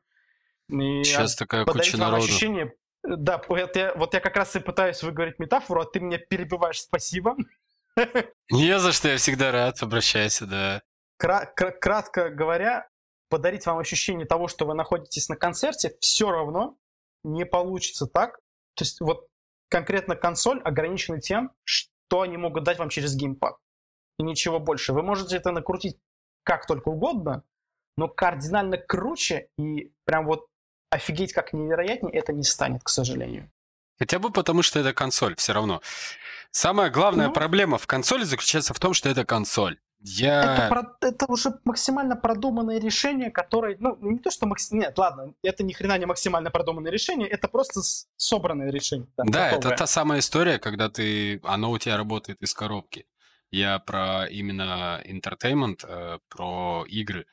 [SPEAKER 1] И Сейчас такая куча народу.
[SPEAKER 2] ощущение да, вот я, вот я как раз и пытаюсь выговорить метафору, а ты меня перебиваешь. Спасибо.
[SPEAKER 1] Не за что, я всегда рад. Обращайся, да.
[SPEAKER 2] Кра- кр- кратко говоря, подарить вам ощущение того, что вы находитесь на концерте, все равно не получится так. То есть вот конкретно консоль ограничена тем, что они могут дать вам через геймпад. И ничего больше. Вы можете это накрутить как только угодно, но кардинально круче и прям вот офигеть как невероятнее это не станет, к сожалению.
[SPEAKER 1] Хотя бы потому, что это консоль, все равно. Самая главная ну, проблема в консоли заключается в том, что это консоль. Я...
[SPEAKER 2] Это, про... это уже максимально продуманное решение, которое, ну, не то, что максимально... Нет, ладно, это ни хрена не максимально продуманное решение, это просто собранное решение.
[SPEAKER 1] Да, да это та самая история, когда ты... Оно у тебя работает из коробки. Я про именно entertainment, э, про игры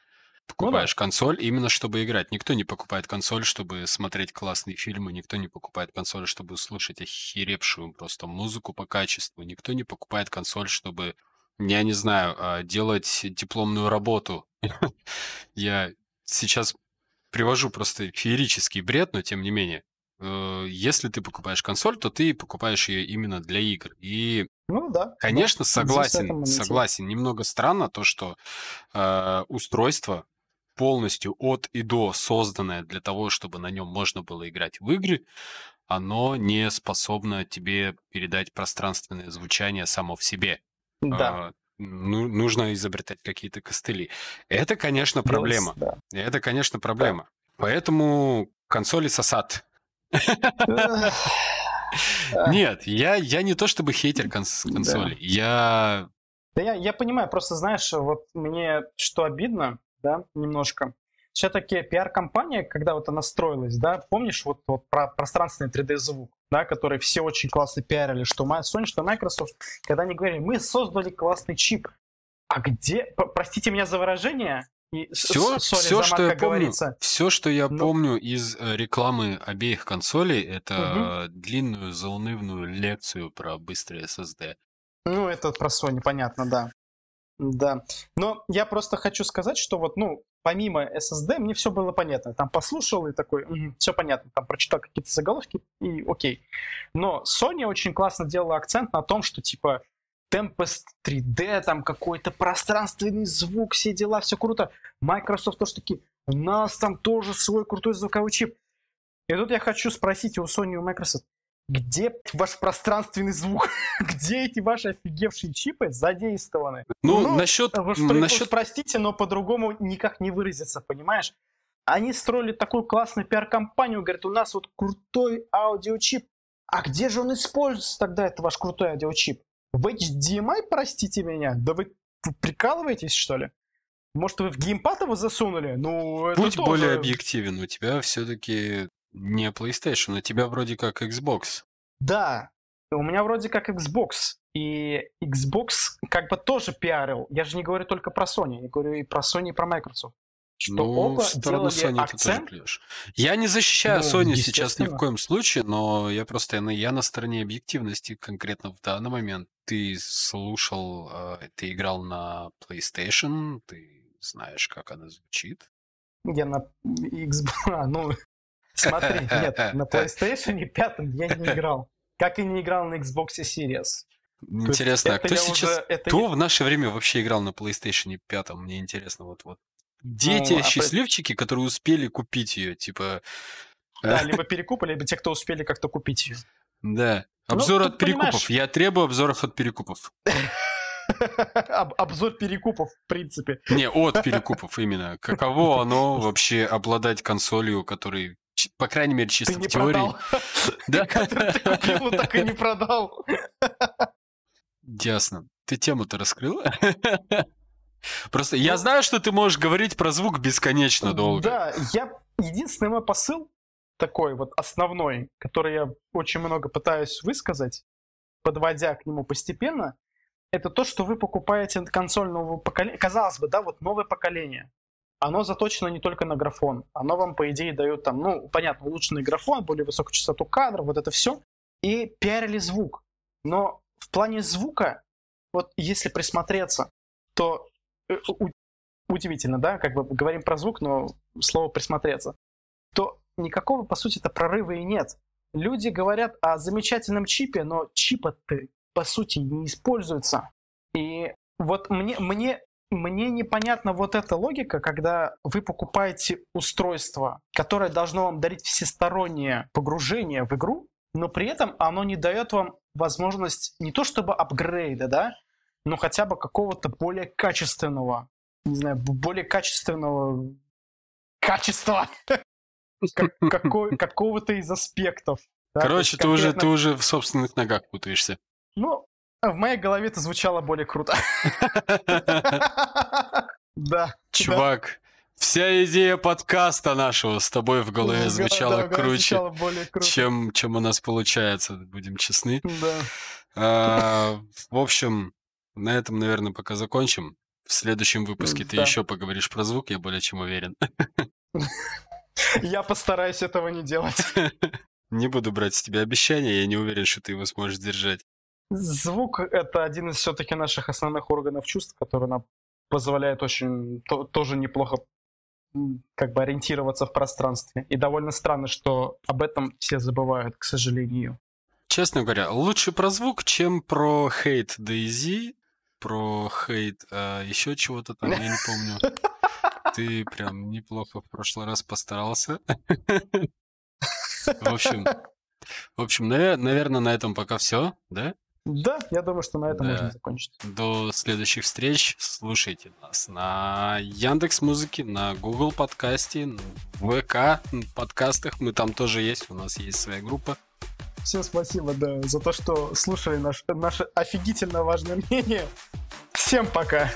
[SPEAKER 1] покупаешь ну, да. консоль именно чтобы играть. Никто не покупает консоль, чтобы смотреть классные фильмы, никто не покупает консоль, чтобы слушать охеревшую просто музыку по качеству, никто не покупает консоль, чтобы, я не знаю, а, делать дипломную работу. Я сейчас привожу просто феерический бред, но тем не менее. Э, если ты покупаешь консоль, то ты покупаешь ее именно для игр. И,
[SPEAKER 2] ну, да,
[SPEAKER 1] конечно, да. согласен, согласен. Немного странно то, что э, устройство полностью от и до созданное для того, чтобы на нем можно было играть в игры, оно не способно тебе передать пространственное звучание само в себе.
[SPEAKER 2] Да. А,
[SPEAKER 1] ну, нужно изобретать какие-то костыли. Это, конечно, проблема. Yes, да. Это, конечно, проблема. Да. Поэтому консоли сосат. Нет, я, я не то чтобы хейтер конс- консоли. Я...
[SPEAKER 2] Да я, я понимаю, просто знаешь, вот мне что обидно, да, немножко. Все-таки пиар-компания, когда вот она строилась, да, помнишь вот, вот про пространственный 3D-звук, да, который все очень классно пиарили, что Sony, что Microsoft, когда они говорили, мы создали классный чип, а где, простите меня за выражение,
[SPEAKER 1] и, все, sorry, все что я помню, все, что я Но... помню из э, рекламы обеих консолей, это угу. длинную заунывную лекцию про быстрый SSD.
[SPEAKER 2] Ну, это про Sony, понятно, да. Да. Но я просто хочу сказать, что вот, ну, помимо SSD, мне все было понятно. Там послушал и такой, угу, все понятно. Там прочитал какие-то заголовки и окей. Но Sony очень классно делала акцент на том, что типа Tempest 3D, там какой-то пространственный звук, все дела, все круто. Microsoft тоже таки, у нас там тоже свой крутой звуковой чип. И тут я хочу спросить у Sony у Microsoft, где ваш пространственный звук? где эти ваши офигевшие чипы задействованы?
[SPEAKER 1] Ну, ну насчет... Уж, насчет...
[SPEAKER 2] Простите, но по-другому никак не выразиться, понимаешь? Они строили такую классную пиар-компанию, говорят, у нас вот крутой аудиочип. А где же он используется тогда, это ваш крутой аудиочип? В HDMI, простите меня? Да вы прикалываетесь, что ли? Может, вы в геймпад его засунули? Ну,
[SPEAKER 1] Будь тоже... более объективен, у тебя все-таки не PlayStation, у тебя вроде как Xbox.
[SPEAKER 2] Да, у меня вроде как Xbox. И Xbox как бы тоже пиарил. Я же не говорю только про Sony, я говорю и про Sony, и про Microsoft.
[SPEAKER 1] Что ну, оба в сторону Sony акцент. ты тоже Я не защищаю ну, Sony сейчас ни в коем случае, но я просто я на стороне объективности конкретно в данный момент. Ты слушал, э, ты играл на PlayStation, ты знаешь, как она звучит.
[SPEAKER 2] Я на Xbox, а, ну, смотри, нет, на PlayStation 5 я не играл. Как и не играл на Xbox Series.
[SPEAKER 1] Интересно, а кто сейчас, уже, это кто в наше время вообще играл на PlayStation 5? Мне интересно, вот, вот Дети, ну, а счастливчики, а... которые успели купить ее, типа...
[SPEAKER 2] Да, либо перекупы, либо те, кто успели как-то купить ее.
[SPEAKER 1] Да. Ну, Обзор ну, от перекупов. Понимаешь... Я требую обзоров от перекупов.
[SPEAKER 2] Обзор перекупов, в принципе.
[SPEAKER 1] Не, от перекупов именно. Каково оно вообще обладать консолью, который, по крайней мере, чисто
[SPEAKER 2] Ты не
[SPEAKER 1] в теории...
[SPEAKER 2] продал.
[SPEAKER 1] Да?
[SPEAKER 2] Ты купил, так и не продал.
[SPEAKER 1] Ясно. Ты тему-то раскрыл? Просто я знаю, что ты можешь говорить про звук бесконечно долго.
[SPEAKER 2] Да, я... Единственный мой посыл такой вот основной, который я очень много пытаюсь высказать, подводя к нему постепенно, это то, что вы покупаете консоль нового поколения. Казалось бы, да, вот новое поколение. Оно заточено не только на графон. Оно вам, по идее, дает там, ну, понятно, улучшенный графон, более высокую частоту кадра, вот это все. И пиарили звук. Но в плане звука, вот если присмотреться, то э, у- удивительно, да, как бы говорим про звук, но слово присмотреться, то никакого, по сути-то, прорыва и нет. Люди говорят о замечательном чипе, но чипа-то, по сути, не используется. И вот мне, мне, мне непонятна вот эта логика, когда вы покупаете устройство, которое должно вам дарить всестороннее погружение в игру, но при этом оно не дает вам возможность не то чтобы апгрейда, да, но хотя бы какого-то более качественного, не знаю, более качественного качества какого-то из аспектов.
[SPEAKER 1] Короче, ты уже, ты уже в собственных ногах путаешься.
[SPEAKER 2] Ну, в моей голове это звучало более круто. Да.
[SPEAKER 1] Чувак, вся идея подкаста нашего с тобой в голове звучала
[SPEAKER 2] да,
[SPEAKER 1] круче,
[SPEAKER 2] круто.
[SPEAKER 1] чем, чем у нас получается, будем честны.
[SPEAKER 2] Да.
[SPEAKER 1] А, В общем, на этом, наверное, пока закончим. В следующем выпуске ты еще поговоришь про звук, я более чем уверен.
[SPEAKER 2] Я постараюсь этого не делать.
[SPEAKER 1] Не буду брать с тебя обещания, я не уверен, что ты его сможешь держать.
[SPEAKER 2] Звук — это один из все-таки наших основных органов чувств, который нам позволяет очень то- тоже неплохо как бы ориентироваться в пространстве. И довольно странно, что об этом все забывают, к сожалению.
[SPEAKER 1] Честно говоря, лучше про звук, чем про хейт DayZ, про хейт еще чего-то там, я не помню. Ты прям неплохо в прошлый раз постарался. В общем, в общем, наверное, на этом пока все, да?
[SPEAKER 2] Да, я думаю, что на этом
[SPEAKER 1] Да.
[SPEAKER 2] можно закончить.
[SPEAKER 1] До следующих встреч. Слушайте нас на Яндекс Музыке, на Google подкасте, в ВК подкастах. Мы там тоже есть. У нас есть своя группа.
[SPEAKER 2] Всем спасибо, да, за то, что слушали наш, наше офигительно важное мнение. Всем пока.